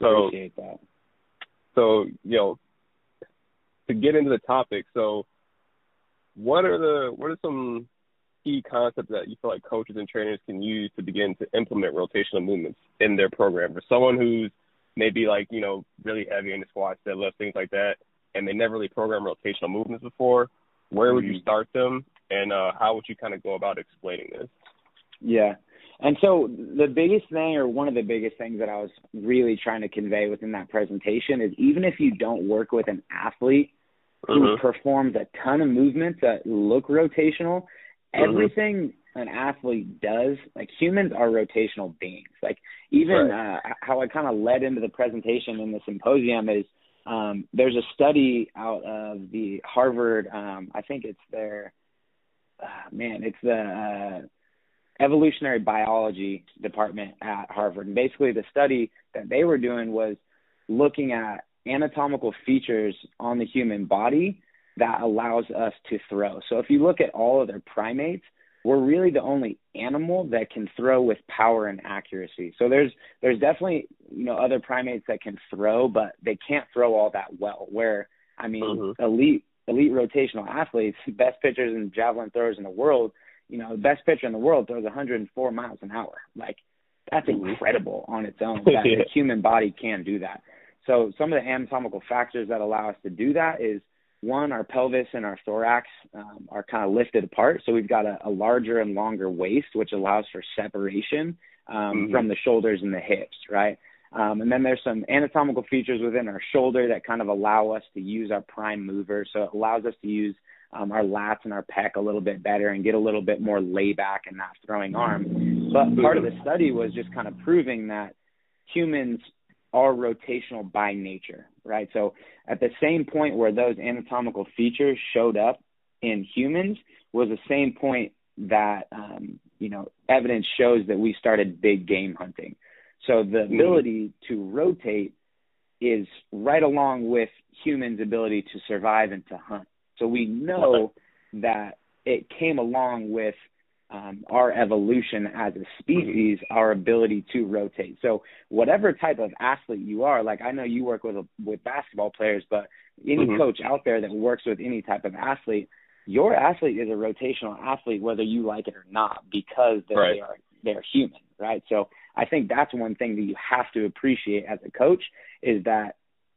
So appreciate that. So you know, to get into the topic, so what are the what are some key concepts that you feel like coaches and trainers can use to begin to implement rotational movements in their program for someone who's maybe like you know really heavy in the squats, deadlift, things like that, and they never really programmed rotational movements before? Where would you mm-hmm. start them, and uh, how would you kind of go about explaining this? Yeah. And so the biggest thing or one of the biggest things that I was really trying to convey within that presentation is even if you don't work with an athlete who mm-hmm. performs a ton of movements that look rotational, mm-hmm. everything an athlete does, like humans are rotational beings. Like even right. uh, how I kind of led into the presentation in the symposium is um, there's a study out of the Harvard, um, I think it's their, uh, man, it's the uh, evolutionary biology department at Harvard. And basically, the study that they were doing was looking at anatomical features on the human body that allows us to throw. So if you look at all of their primates, we're really the only animal that can throw with power and accuracy. So there's there's definitely you know other primates that can throw, but they can't throw all that well. Where I mean, mm-hmm. elite elite rotational athletes, best pitchers and javelin throwers in the world, you know, the best pitcher in the world throws 104 miles an hour. Like that's mm-hmm. incredible on its own. That yeah. the human body can do that. So some of the anatomical factors that allow us to do that is one, our pelvis and our thorax um, are kind of lifted apart, so we've got a, a larger and longer waist, which allows for separation um, mm-hmm. from the shoulders and the hips, right? Um, and then there's some anatomical features within our shoulder that kind of allow us to use our prime mover. So it allows us to use um, our lats and our pec a little bit better and get a little bit more layback and not throwing arm. But part of the study was just kind of proving that humans are rotational by nature, right? So at the same point where those anatomical features showed up in humans was the same point that um, you know evidence shows that we started big game hunting. So the mm-hmm. ability to rotate is right along with humans' ability to survive and to hunt. So we know that it came along with um, our evolution as a species, our ability to rotate. So whatever type of athlete you are, like I know you work with with basketball players, but any mm-hmm. coach out there that works with any type of athlete, your athlete is a rotational athlete whether you like it or not because they right. are they're human, right? So I think that's one thing that you have to appreciate as a coach is that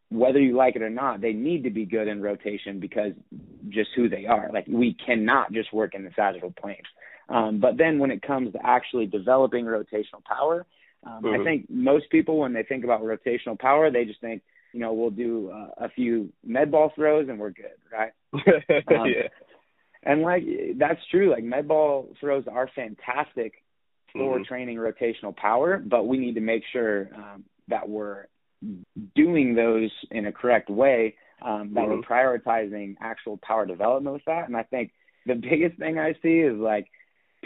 whether you like it or not, they need to be good in rotation because just who they are. Like we cannot just work in the sagittal planes. Um, but then when it comes to actually developing rotational power, um, mm-hmm. I think most people when they think about rotational power, they just think, you know, we'll do uh, a few med ball throws and we're good, right? um, yeah. And like that's true. Like med ball throws are fantastic for mm-hmm. training rotational power, but we need to make sure um, that we're doing those in a correct way, um, that mm-hmm. we're prioritizing actual power development with that. And I think the biggest thing I see is like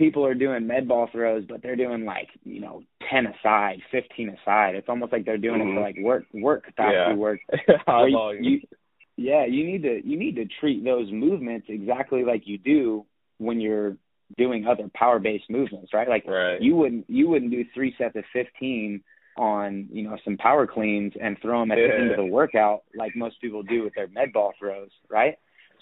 people are doing med ball throws, but they're doing like, you know, 10 aside, 15 aside. It's almost like they're doing mm-hmm. it for like work, work capacity yeah. work. you, you, yeah, you need to, you need to treat those movements exactly like you do when you're doing other power based movements, right? Like right. you wouldn't, you wouldn't do three sets of 15 on you know some power cleans and throw them at yeah. the end of the workout like most people do with their med ball throws, right?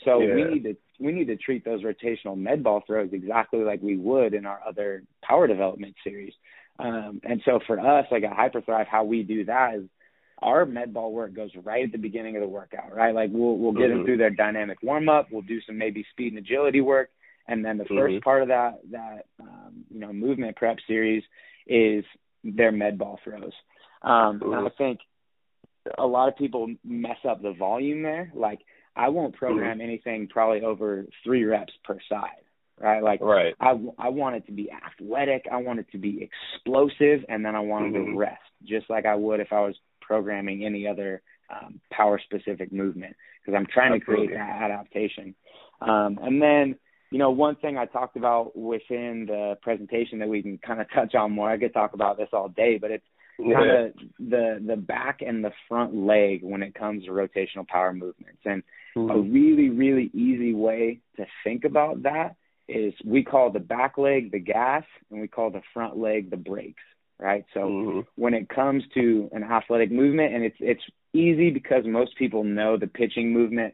So yeah. we need to we need to treat those rotational med ball throws exactly like we would in our other power development series. Um, and so for us, like at Hyperthrive, how we do that is our med ball work goes right at the beginning of the workout, right? Like we'll we'll get mm-hmm. them through their dynamic warm up. We'll do some maybe speed and agility work, and then the mm-hmm. first part of that that um, you know movement prep series is their med ball throws. Um, and I think a lot of people mess up the volume there. Like I won't program mm-hmm. anything probably over three reps per side, right? Like right. I I want it to be athletic. I want it to be explosive, and then I want mm-hmm. to rest, just like I would if I was programming any other um, power specific movement, because I'm trying Absolutely. to create that adaptation. Um, and then you know, one thing I talked about within the presentation that we can kind of touch on more. I could talk about this all day, but it's kind of the the back and the front leg when it comes to rotational power movements. And mm-hmm. a really really easy way to think about that is we call the back leg the gas and we call the front leg the brakes, right? So mm-hmm. when it comes to an athletic movement and it's it's easy because most people know the pitching movement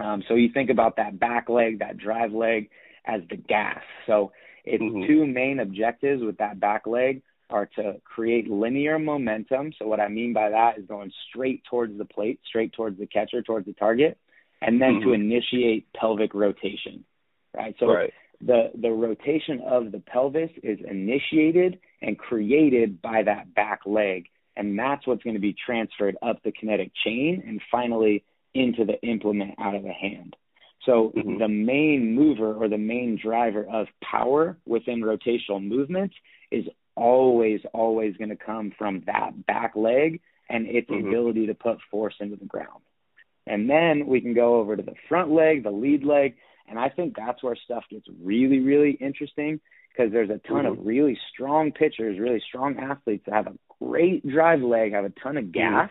um, so you think about that back leg, that drive leg as the gas. So its mm-hmm. two main objectives with that back leg are to create linear momentum. So what I mean by that is going straight towards the plate, straight towards the catcher, towards the target, and then mm-hmm. to initiate pelvic rotation. Right. So right. the the rotation of the pelvis is initiated and created by that back leg, and that's what's going to be transferred up the kinetic chain and finally into the implement out of the hand. So mm-hmm. the main mover or the main driver of power within rotational movements is always, always going to come from that back leg and its mm-hmm. ability to put force into the ground. And then we can go over to the front leg, the lead leg, and I think that's where stuff gets really, really interesting because there's a ton mm-hmm. of really strong pitchers, really strong athletes that have a great drive leg, have a ton of mm-hmm. gas,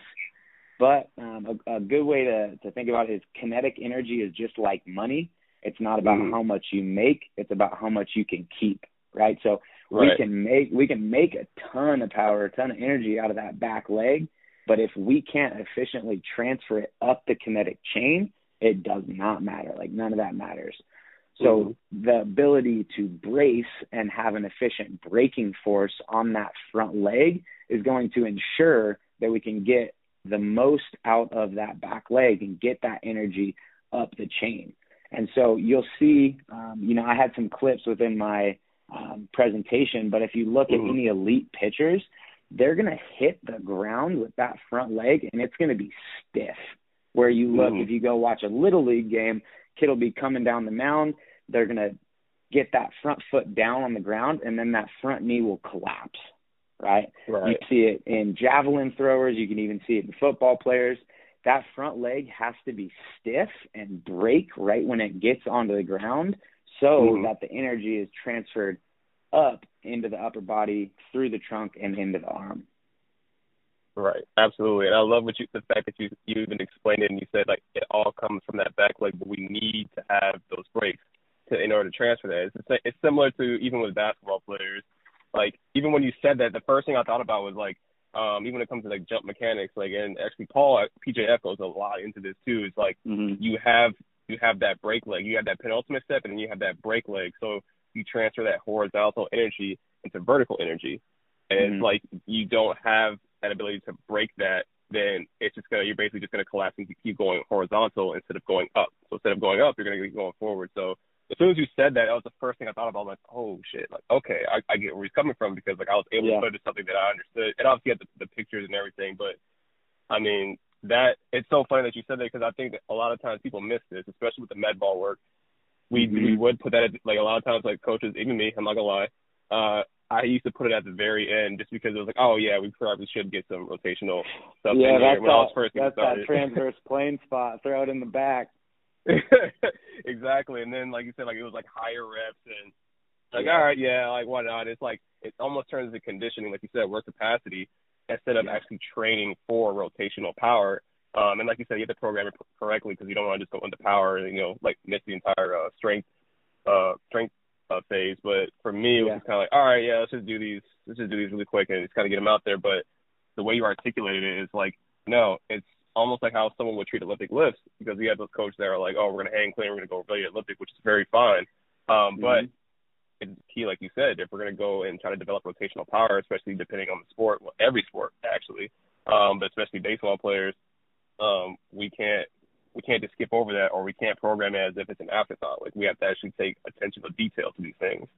but um, a, a good way to, to think about it is kinetic energy is just like money. It's not about mm-hmm. how much you make; it's about how much you can keep. Right. So right. we can make we can make a ton of power, a ton of energy out of that back leg. But if we can't efficiently transfer it up the kinetic chain, it does not matter. Like none of that matters. So mm-hmm. the ability to brace and have an efficient braking force on that front leg is going to ensure that we can get the most out of that back leg and get that energy up the chain. And so you'll see, um, you know, I had some clips within my um, presentation, but if you look mm-hmm. at any elite pitchers, they're going to hit the ground with that front leg and it's going to be stiff. Where you look, mm-hmm. if you go watch a little league game, kid will be coming down the mound. They're going to get that front foot down on the ground and then that front knee will collapse right? right? You see it in javelin throwers. You can even see it in football players. That front leg has to be stiff and break right when it gets onto the ground so mm-hmm. that the energy is transferred up into the upper body, through the trunk, and into the arm. Right, absolutely, and I love what you the fact that you you even explained it and you said like it all comes from that back leg, but we need to have those brakes to in order to transfer that. It's it's similar to even with basketball players like even when you said that, the first thing I thought about was like um, even when it comes to like jump mechanics, like and actually Paul PJ echoes a lot into this too. It's like mm-hmm. you have you have that brake leg, you have that penultimate step, and then you have that brake leg. So you transfer that horizontal energy into vertical energy, and mm-hmm. like you don't have that ability to break that. Then it's just gonna you're basically just gonna collapse and keep going horizontal instead of going up. So instead of going up, you're gonna keep going forward. So as soon as you said that, that was the first thing I thought about. Like, oh shit, like okay, I, I get where he's coming from because like I was able yeah. to put it to something that I understood, and obviously had the, the pictures and everything. But I mean, that it's so funny that you said that because I think that a lot of times people miss this, especially with the med ball work. We mm-hmm. we would put that at, like a lot of times like coaches, even me, I'm not gonna lie. Uh, I used to put it at the very end just because it was like, oh yeah, we probably should get some rotational stuff yeah, in here when I was first that's started. that transverse plane spot. Throw it in the back. exactly. And then like you said, like it was like higher reps and like, yeah. all right, yeah, like why not? It's like it almost turns into conditioning, like you said, work capacity instead of yeah. actually training for rotational power. Um, and like you said, you have to program it correctly because you don't want to just go into power and you know like miss the entire uh, strength uh, strength uh, phase. But for me, it was yeah. kind of like, all right, yeah, let's just do these, let's just do these really quick and just kind of get them out there. But the way you articulated it is like, no, it's almost like how someone would treat Olympic lifts because you have those coaches that are like, oh, we're going to hang clean, we're going to go really Olympic, which is very fine. Um, mm-hmm. But it's key, like you said, if we're going to go and try to develop rotational power, especially depending on the sport, well, every sport actually, um, but especially baseball players, um, we can't we can't just skip over that or we can't program it as if it's an afterthought. Like we have to actually take attention to detail to these things.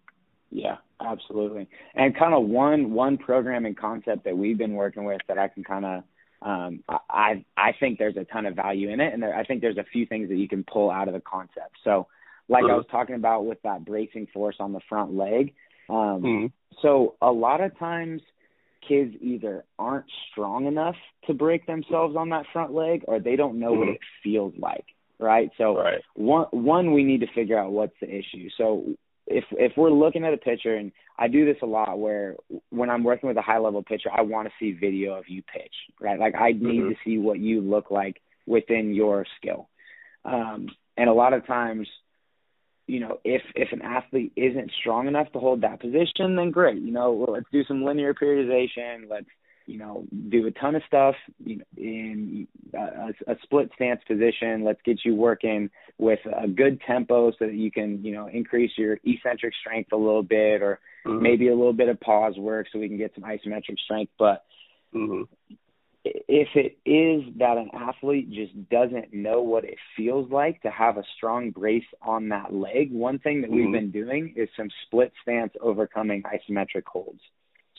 Yeah, absolutely. And kind of one one programming concept that we've been working with that I can kind of um, I I think there's a ton of value in it, and there, I think there's a few things that you can pull out of the concept. So, like I was talking about with that bracing force on the front leg. Um, mm-hmm. So a lot of times, kids either aren't strong enough to break themselves on that front leg, or they don't know mm-hmm. what it feels like. Right. So right. one one we need to figure out what's the issue. So if if we're looking at a pitcher and I do this a lot where when I'm working with a high level pitcher, I want to see video of you pitch, right? Like I need mm-hmm. to see what you look like within your skill. Um, and a lot of times, you know, if if an athlete isn't strong enough to hold that position, then great. You know, well, let's do some linear periodization. Let's you know, do a ton of stuff you know, in a, a split stance position. Let's get you working with a good tempo so that you can, you know, increase your eccentric strength a little bit or mm-hmm. maybe a little bit of pause work so we can get some isometric strength. But mm-hmm. If it is that an athlete just doesn't know what it feels like to have a strong brace on that leg, one thing that mm-hmm. we've been doing is some split stance overcoming isometric holds.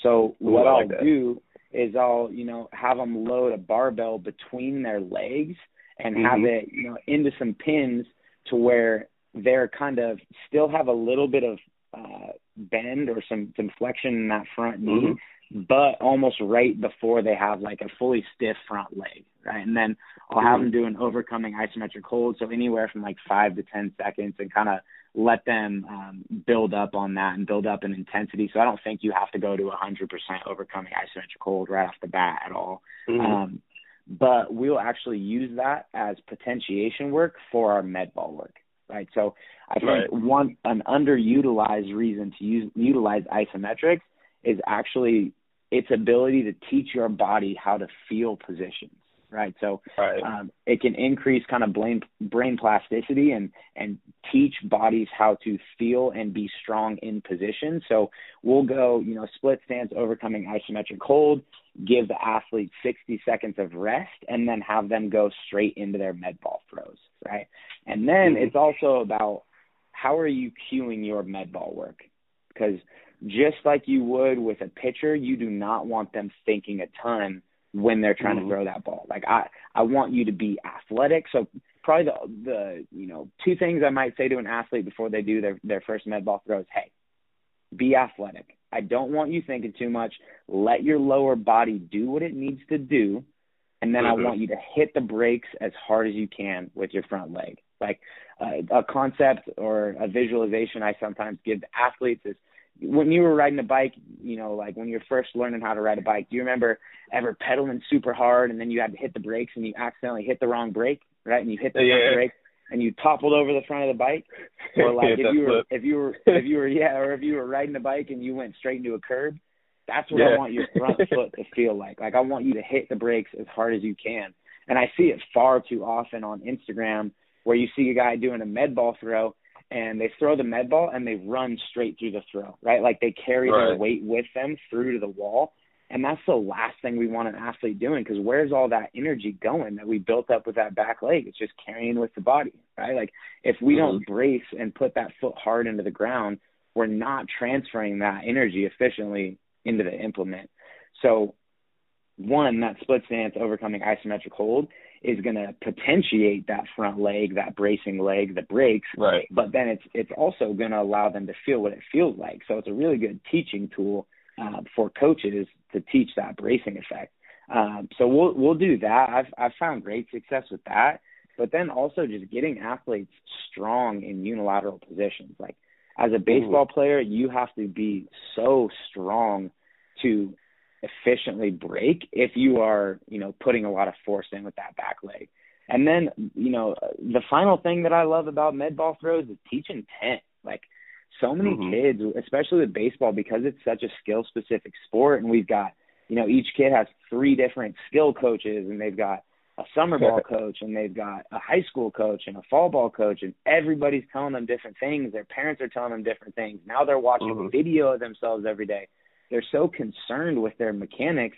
So what Ooh, I'll like do is I'll you know have them load a barbell between their legs and mm-hmm. have it you know into some pins to where they're kind of still have a little bit of uh, bend or some some flexion in that front knee, mm-hmm. But almost right before they have like a fully stiff front leg, right? And then I'll have them mm-hmm. do an overcoming isometric hold, so anywhere from like five to ten seconds, and kind of let them um, build up on that and build up in intensity. So I don't think you have to go to 100% overcoming isometric hold right off the bat at all. Mm-hmm. Um, but we'll actually use that as potentiation work for our med ball work, right? So I think right. one an underutilized reason to use utilize isometrics is actually its ability to teach your body how to feel positions right? So right. Um, it can increase kind of brain brain plasticity and and teach bodies how to feel and be strong in position. So we'll go, you know, split stance, overcoming isometric hold, give the athlete 60 seconds of rest, and then have them go straight into their med ball throws, right? And then mm-hmm. it's also about how are you cueing your med ball work? Because just like you would with a pitcher, you do not want them thinking a ton when they're trying mm-hmm. to throw that ball. Like I I want you to be athletic. So probably the the you know two things I might say to an athlete before they do their their first med ball throw is hey, be athletic. I don't want you thinking too much. Let your lower body do what it needs to do, and then mm-hmm. I want you to hit the brakes as hard as you can with your front leg. Like uh, a concept or a visualization I sometimes give to athletes is when you were riding a bike, you know, like when you're first learning how to ride a bike, do you remember ever pedaling super hard and then you had to hit the brakes and you accidentally hit the wrong brake, right? And you hit the yeah. front brake and you toppled over the front of the bike, or like if you were if you were if you were yeah, or if you were riding a bike and you went straight into a curb, that's what yeah. I want your front foot to feel like. Like I want you to hit the brakes as hard as you can. And I see it far too often on Instagram where you see a guy doing a med ball throw and they throw the med ball and they run straight through the throw, right? Like they carry right. their weight with them through to the wall. And that's the last thing we want an athlete doing because where's all that energy going that we built up with that back leg? It's just carrying with the body, right? Like if we mm-hmm. don't brace and put that foot hard into the ground, we're not transferring that energy efficiently into the implement. So, one, that split stance overcoming isometric hold is going to potentiate that front leg, that bracing leg, the brakes. Right. But then it's it's also going to allow them to feel what it feels like. So it's a really good teaching tool uh, for coaches to teach that bracing effect. Um, so we'll we'll do that. I've I've found great success with that. But then also just getting athletes strong in unilateral positions. Like as a baseball Ooh. player, you have to be so strong to efficiently break if you are, you know, putting a lot of force in with that back leg. And then, you know, the final thing that I love about med ball throws is teach intent. Like so many mm-hmm. kids, especially with baseball, because it's such a skill specific sport and we've got, you know, each kid has three different skill coaches and they've got a summer ball coach and they've got a high school coach and a fall ball coach and everybody's telling them different things. Their parents are telling them different things. Now they're watching mm-hmm. video of themselves every day they're so concerned with their mechanics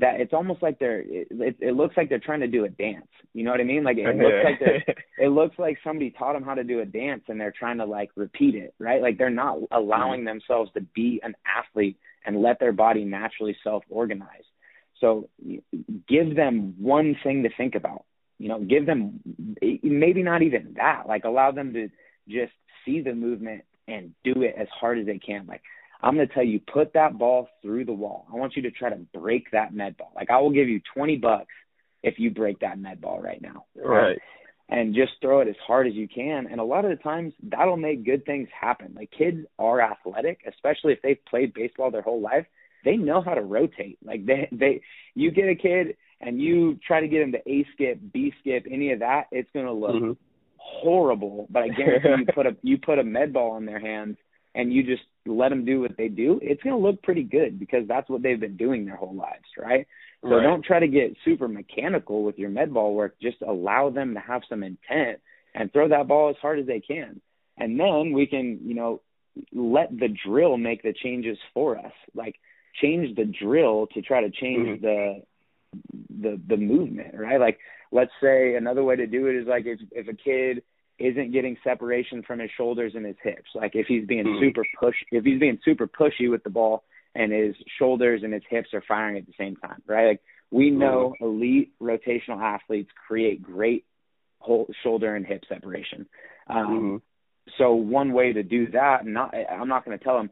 that it's almost like they're it, it, it looks like they're trying to do a dance. You know what I mean? Like it looks like they're, it looks like somebody taught them how to do a dance and they're trying to like repeat it, right? Like they're not allowing mm-hmm. themselves to be an athlete and let their body naturally self-organize. So give them one thing to think about. You know, give them maybe not even that. Like allow them to just see the movement and do it as hard as they can. Like I'm going to tell you, put that ball through the wall. I want you to try to break that med ball. Like I will give you 20 bucks if you break that med ball right now. Right. And just throw it as hard as you can. And a lot of the times that'll make good things happen. Like kids are athletic, especially if they've played baseball their whole life. They know how to rotate. Like they, they, you get a kid and you try to get him to A skip, B skip, any of that, it's going to look mm-hmm. horrible. But I guarantee you put a, you put a med ball in their hands and you just let them do what they do, it's going to look pretty good because that's what they've been doing their whole lives, right? So right. don't try to get super mechanical with your med ball work. Just allow them to have some intent and throw that ball as hard as they can. And then we can, you know, let the drill make the changes for us. Like change the drill to try to change mm-hmm. the the the movement, right? Like let's say another way to do it is like if if a kid isn't getting separation from his shoulders and his hips. Like if he's being mm-hmm. super push, if he's being super pushy with the ball and his shoulders and his hips are firing at the same time, right? Like we hmm. know elite rotational athletes create great whole shoulder and hip separation. Um, mm-hmm. So one way to do that, not I'm not going to tell him,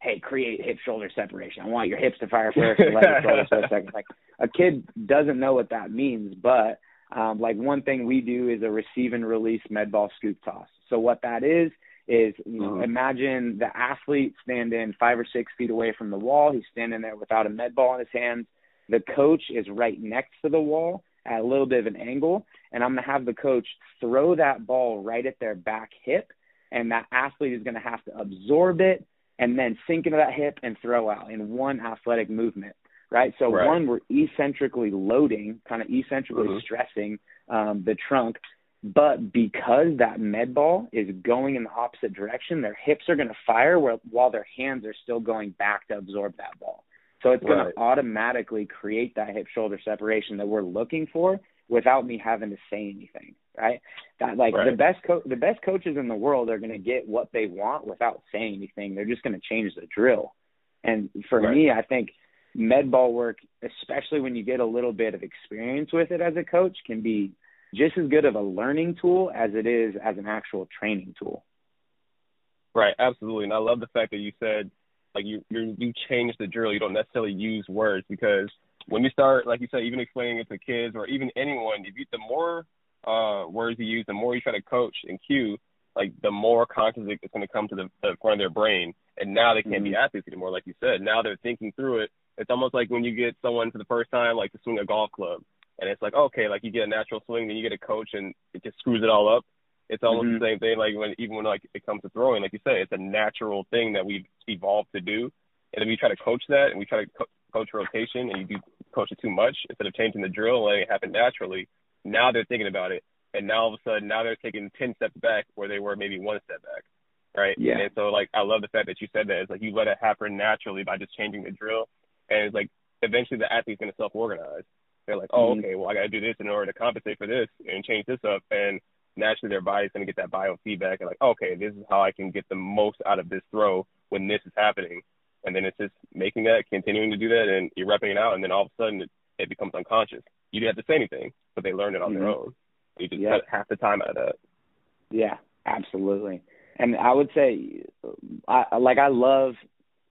hey, create hip shoulder separation. I want your hips to fire first and let your shoulders for a second. Like a kid doesn't know what that means, but um, like one thing we do is a receive and release med ball scoop toss. So what that is is you know uh-huh. imagine the athlete standing five or six feet away from the wall. He's standing there without a med ball in his hands. The coach is right next to the wall at a little bit of an angle, and I'm gonna have the coach throw that ball right at their back hip, and that athlete is gonna have to absorb it and then sink into that hip and throw out in one athletic movement right? So right. one, we're eccentrically loading, kind of eccentrically mm-hmm. stressing um, the trunk, but because that med ball is going in the opposite direction, their hips are going to fire while, while their hands are still going back to absorb that ball. So it's going right. to automatically create that hip shoulder separation that we're looking for without me having to say anything, right? That like right. the best co- the best coaches in the world are going to get what they want without saying anything. They're just going to change the drill. And for me, I think med ball work, especially when you get a little bit of experience with it as a coach, can be just as good of a learning tool as it is as an actual training tool. Right, absolutely. And I love the fact that you said like you you you change the drill. You don't necessarily use words because when you start, like you said, even explaining it to kids or even anyone, if you the more uh words you use, the more you try to coach and cue, like the more conscious it's going to come to the, the front of their brain. And now they can't mm-hmm. be athletes anymore, like you said. Now they're thinking through it it's almost like when you get someone for the first time, like to swing a golf club, and it's like okay, like you get a natural swing, then you get a coach, and it just screws it all up. It's almost mm-hmm. the same thing, like when even when like it comes to throwing, like you say, it's a natural thing that we've evolved to do, and then we try to coach that, and we try to co- coach rotation, and you do coach it too much instead of changing the drill and letting it happen naturally. Now they're thinking about it, and now all of a sudden, now they're taking ten steps back where they were maybe one step back, right? Yeah. And so like I love the fact that you said that. It's like you let it happen naturally by just changing the drill and it's like eventually the athlete's going to self organize. They're like, oh, mm-hmm. okay, well, I got to do this in order to compensate for this and change this up. And naturally, their body's going to get that biofeedback and like, okay, this is how I can get the most out of this throw when this is happening. And then it's just making that, continuing to do that, and you're repping it out. And then all of a sudden, it, it becomes unconscious. You didn't have to say anything, but they learn it on mm-hmm. their own. You just cut half the time out of that. Yeah, absolutely. And I would say, I, like, I love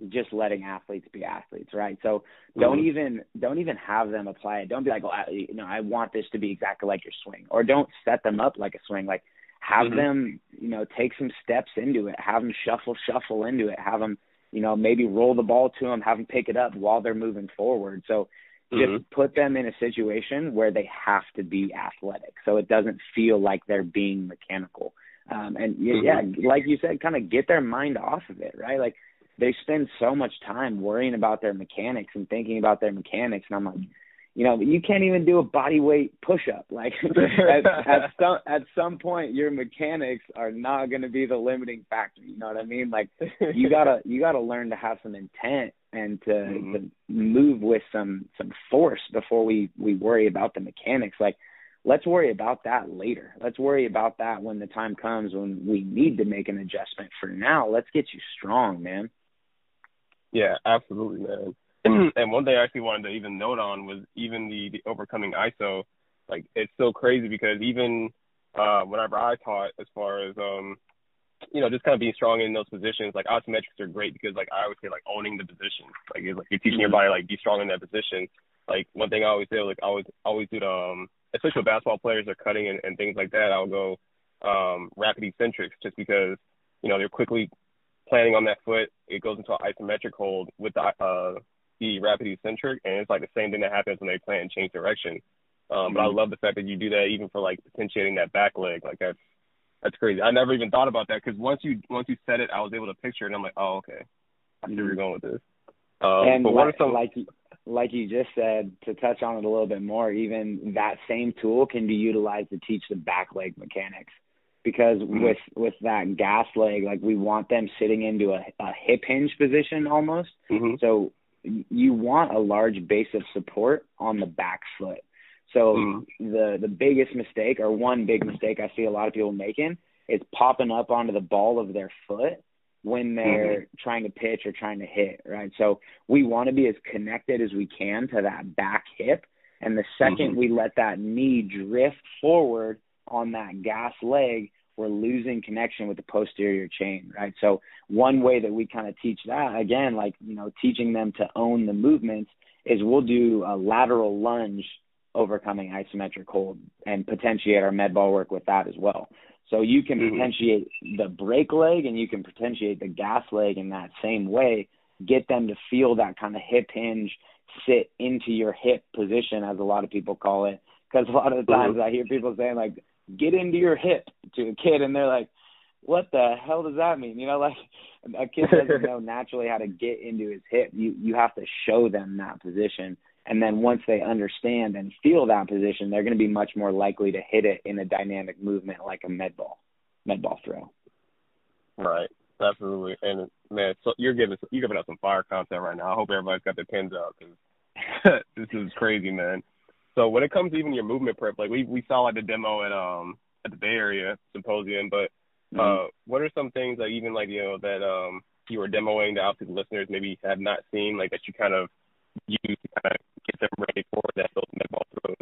just letting athletes be athletes, right? So don't mm-hmm. even don't even have them apply it. Don't be like, oh, I, you know, I want this to be exactly like your swing, or don't set them up like a swing. Like have mm-hmm. them, you know, take some steps into it. Have them shuffle, shuffle into it. Have them, you know, maybe roll the ball to them. Have them pick it up while they're moving forward. So just mm-hmm. put them in a situation where they have to be athletic, so it doesn't feel like they're being mechanical. Um, and yeah, mm-hmm. like you said, kind of get their mind off of it, right? Like they spend so much time worrying about their mechanics and thinking about their mechanics and I'm like you know, you can't even do a body weight push up. Like at, at some at some point, your mechanics are not going to be the limiting factor. You know what I mean? Like you gotta you gotta learn to have some intent and to, mm-hmm. to move with some some force before we we worry about the mechanics. Like let's worry about that later. Let's worry about that when the time comes when we need to make an adjustment. For now, let's get you strong, man. Yeah, absolutely, man. and one thing I actually wanted to even note on was even the, the overcoming ISO. Like it's so crazy because even uh, whenever I taught, as far as um, you know, just kind of being strong in those positions, like isometrics are great because like I always say like owning the position. Like it's like you're teaching your mm-hmm. body like be strong in that position. Like one thing I always say, like I always always do the um, especially with basketball players are cutting and, and things like that. I'll go um, rapid eccentrics just because you know they're quickly planning on that foot. It goes into an isometric hold with the uh, be rapid eccentric, and it's like the same thing that happens when they plant and change direction. Um, mm-hmm. But I mm-hmm. love the fact that you do that even for like potentiating that back leg. Like that's that's crazy. I never even thought about that because once you once you said it, I was able to picture it. and I'm like, oh okay, I see where you're going with this. Um, and but what like, are some like like you just said to touch on it a little bit more? Even that same tool can be utilized to teach the back leg mechanics because mm-hmm. with with that gas leg, like we want them sitting into a, a hip hinge position almost. Mm-hmm. So you want a large base of support on the back foot. So mm. the the biggest mistake or one big mistake I see a lot of people making is popping up onto the ball of their foot when they're mm-hmm. trying to pitch or trying to hit, right? So we want to be as connected as we can to that back hip. And the 2nd mm-hmm. we let that knee drift forward on that gas leg, we're losing connection with the posterior chain, right? So one way that we kind of teach that again, like you know, teaching them to own the movements is we'll do a lateral lunge overcoming isometric hold and potentiate our med ball work with that as well. So you can mm-hmm. potentiate the brake leg and you can potentiate the gas leg in that same way. Get them to feel that kind of hip hinge sit into your hip position, as a lot of people call it. Because a lot of the times mm-hmm. I hear people saying like, "Get into your hip" to a kid, and they're like, "What the hell does that mean?" You know, like a kid doesn't know naturally how to get into his hip. You you have to show them that position. And then once they understand and feel that position, they're going to be much more likely to hit it in a dynamic movement like a med ball, med ball throw. Right. Absolutely. And man, so you're giving you're giving us some fire content right now. I hope everybody's got their pins out because this is crazy, man. So when it comes to even your movement prep, like we we saw like the demo at um at the Bay Area symposium, but uh mm-hmm. what are some things like even like you know that um you were demoing to out to the listeners maybe have not seen like that you kind of use to kind of get them ready for that those med-ball throws?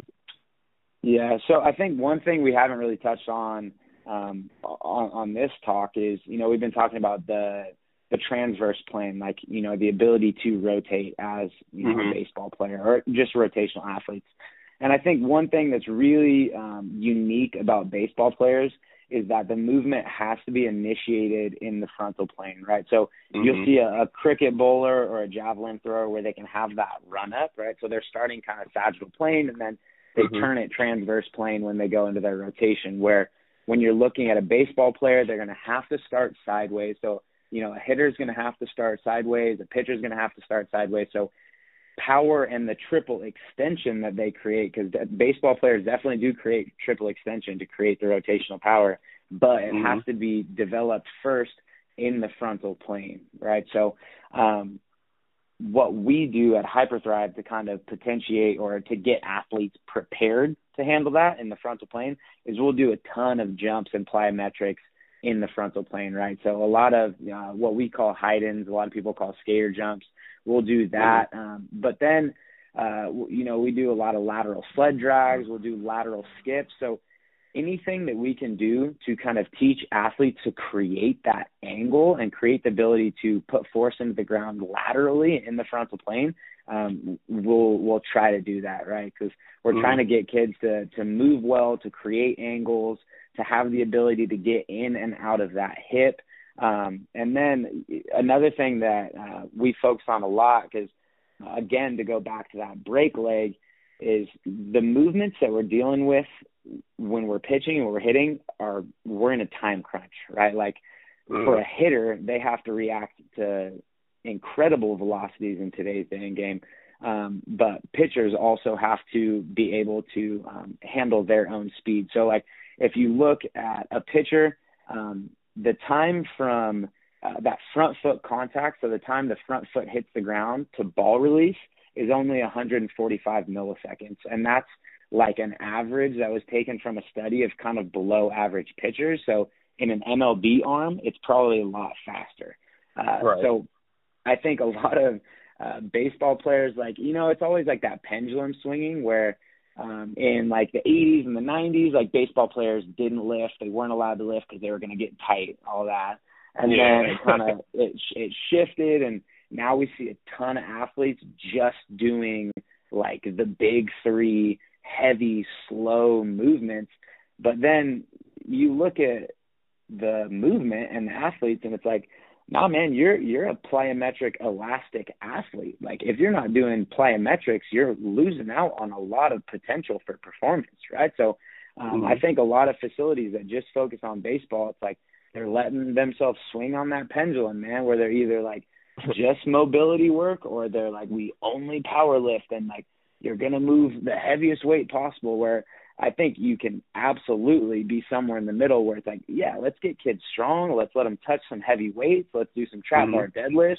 Yeah, so I think one thing we haven't really touched on um, on, on this talk is, you know, we've been talking about the the transverse plane, like you know, the ability to rotate as you know mm-hmm. a baseball player or just rotational athletes. And I think one thing that's really um, unique about baseball players is that the movement has to be initiated in the frontal plane, right? So mm-hmm. you'll see a, a cricket bowler or a javelin thrower where they can have that run up, right? So they're starting kind of sagittal plane and then they mm-hmm. turn it transverse plane when they go into their rotation. Where when you're looking at a baseball player, they're going to have to start sideways. So you know, a hitter's going to have to start sideways, a pitcher's going to have to start sideways. So power and the triple extension that they create because baseball players definitely do create triple extension to create the rotational power but it mm-hmm. has to be developed first in the frontal plane right so um, what we do at hyperthrive to kind of potentiate or to get athletes prepared to handle that in the frontal plane is we'll do a ton of jumps and plyometrics in the frontal plane right so a lot of uh, what we call Heidens a lot of people call skater jumps we'll do that. Um, but then, uh, you know, we do a lot of lateral sled drags. We'll do lateral skips. So anything that we can do to kind of teach athletes to create that angle and create the ability to put force into the ground laterally in the frontal plane, um, we'll we'll try to do that, right? Because we're mm-hmm. trying to get kids to to move well, to create angles, to have the ability to get in and out of that hip, um, and then another thing that uh, we focus on a lot, because uh, again, to go back to that brake leg, is the movements that we're dealing with when we're pitching and we're hitting are we're in a time crunch, right? Like mm. for a hitter, they have to react to incredible velocities in today's day and game. Um, but pitchers also have to be able to um, handle their own speed. So, like if you look at a pitcher, um, the time from uh, that front foot contact, so the time the front foot hits the ground to ball release, is only 145 milliseconds, and that's like an average that was taken from a study of kind of below average pitchers. So in an MLB arm, it's probably a lot faster. Uh, right. So I think a lot of uh, baseball players, like, you know, it's always like that pendulum swinging where um, in like the 80s and the 90s, like baseball players didn't lift. They weren't allowed to lift because they were going to get tight, all that. And yeah. then it kind of it, it shifted, and now we see a ton of athletes just doing like the big three heavy, slow movements. But then you look at the movement and the athletes, and it's like, nah, man, you're you're a plyometric elastic athlete. Like if you're not doing plyometrics, you're losing out on a lot of potential for performance, right? So um, mm-hmm. I think a lot of facilities that just focus on baseball, it's like they're letting themselves swing on that pendulum, man, where they're either like just mobility work or they're like we only power lift and like you're going to move the heaviest weight possible where I think you can absolutely be somewhere in the middle where it's like, yeah, let's get kids strong. Let's let them touch some heavy weights. Let's do some trap mm-hmm. bar deadlifts.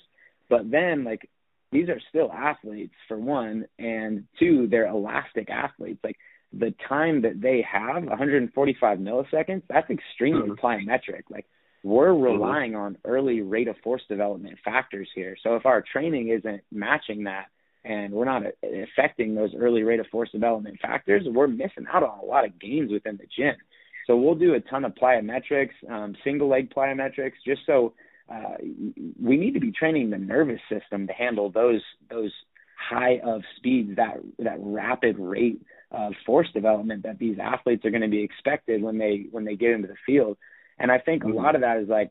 But then, like, these are still athletes for one, and two, they're elastic athletes. Like the time that they have, 145 milliseconds, that's extremely mm-hmm. plyometric. Like we're mm-hmm. relying mm-hmm. on early rate of force development factors here. So if our training isn't matching that, and we're not affecting those early rate of force development factors, we're missing out on a lot of gains within the gym. So we'll do a ton of plyometrics, um, single leg plyometrics, just so uh, we need to be training the nervous system to handle those those high of speeds, that that rapid rate of force development that these athletes are going to be expected when they when they get into the field. And I think a mm-hmm. lot of that is like,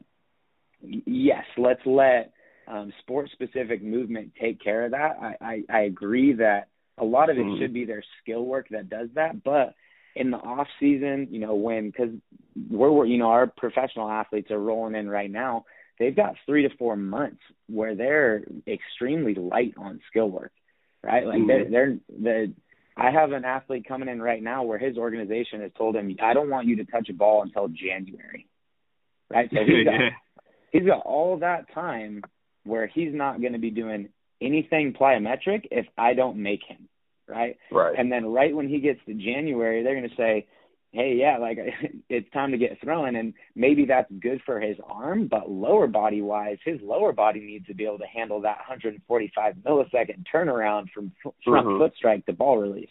yes, let's let um, sport specific movement take care of that. I, I, I agree that a lot of it mm. should be their skill work that does that, but in the off season, you know, when because we're you know our professional athletes are rolling in right now, they've got three to four months where they're extremely light on skill work, right? Like mm. they're they're the I have an athlete coming in right now where his organization has told him, I don't want you to touch a ball until January, right? So he's got yeah. he's got all that time where he's not going to be doing anything plyometric if I don't make him, right? Right. And then right when he gets to January, they're going to say, "Hey, yeah, like it's time to get throwing," and maybe that's good for his arm, but lower body wise, his lower body needs to be able to handle that 145 millisecond turnaround from front mm-hmm. foot strike to ball release.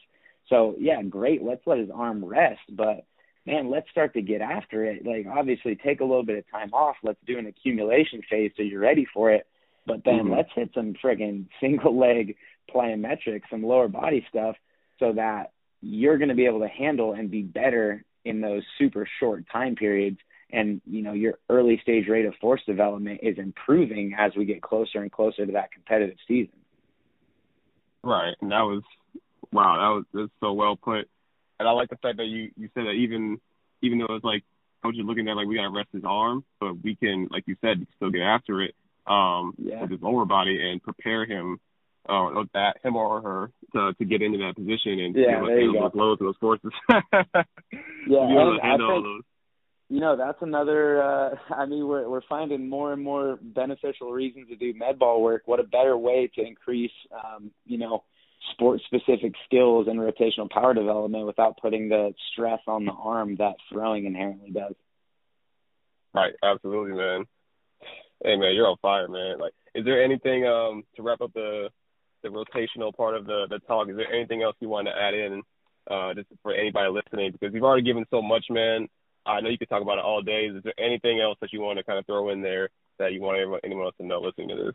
So yeah, great. Let's let his arm rest, but man, let's start to get after it. Like obviously take a little bit of time off. Let's do an accumulation phase so you're ready for it but then mm-hmm. let's hit some friggin' single leg plyometrics, some lower body stuff, so that you're going to be able to handle and be better in those super short time periods. And you know your early stage rate of force development is improving as we get closer and closer to that competitive season. Right, and that was wow, that was that's so well put. And I like the fact that you you said that even even though it's like coach is looking at like we gotta rest his arm, but we can, like you said, still get after it um, yeah. with his lower body and prepare him, uh, that him or her to to get into that position and yeah, be able to handle those loads and those forces. yeah, and I think, You know, that's another. uh I mean, we're we're finding more and more beneficial reasons to do med ball work. What a better way to increase, um, you know, sport specific skills and rotational power development without putting the stress on the arm that throwing inherently does. Right, absolutely, man. Hey man, you're on fire, man. Like, is there anything um to wrap up the the rotational part of the the talk? Is there anything else you want to add in, uh, just for anybody listening? Because you've already given so much, man. I know you could talk about it all day. Is there anything else that you want to kind of throw in there that you want anyone, anyone else to know listening to this?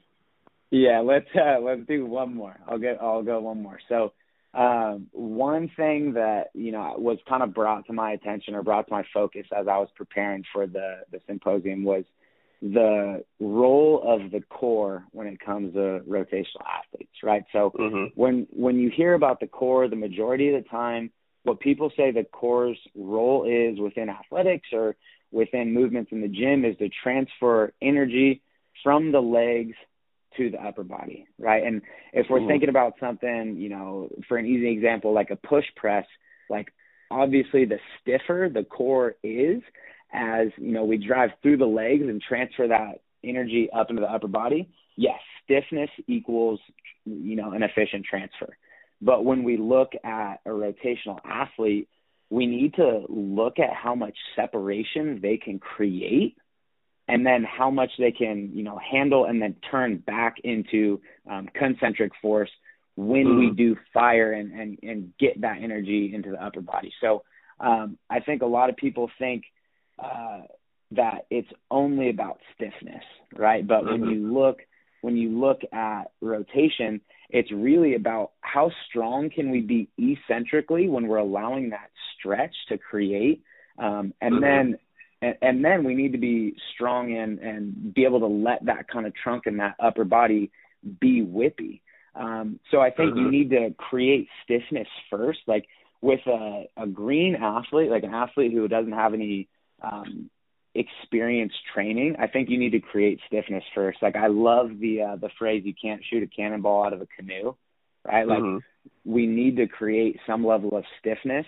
Yeah, let's uh, let's do one more. I'll get I'll go one more. So um, one thing that you know was kind of brought to my attention or brought to my focus as I was preparing for the the symposium was the role of the core when it comes to rotational athletes, right? So mm-hmm. when when you hear about the core, the majority of the time, what people say the core's role is within athletics or within movements in the gym is to transfer energy from the legs to the upper body, right? And if we're Mhm. thinking about something, you know, for an easy example, like a push press, like obviously the stiffer the core is, as you know, we drive through the legs and transfer that energy up into the upper body. Yes, stiffness equals, you know, an efficient transfer. But when we look at a rotational athlete, we need to look at how much separation they can create and then how much they can, you know, handle and then turn back into um, concentric force when mm-hmm. we do fire and, and, and get that energy into the upper body. So um, I think a lot of people think uh, that it's only about stiffness, right? But mm-hmm. when you look when you look at rotation, it's really about how strong can we be eccentrically when we're allowing that stretch to create, um, and mm-hmm. then and, and then we need to be strong and and be able to let that kind of trunk and that upper body be whippy. Um, so I think mm-hmm. you need to create stiffness first, like with a, a green athlete, like an athlete who doesn't have any um, experience training. I think you need to create stiffness first. Like I love the uh, the phrase "you can't shoot a cannonball out of a canoe," right? Like mm-hmm. we need to create some level of stiffness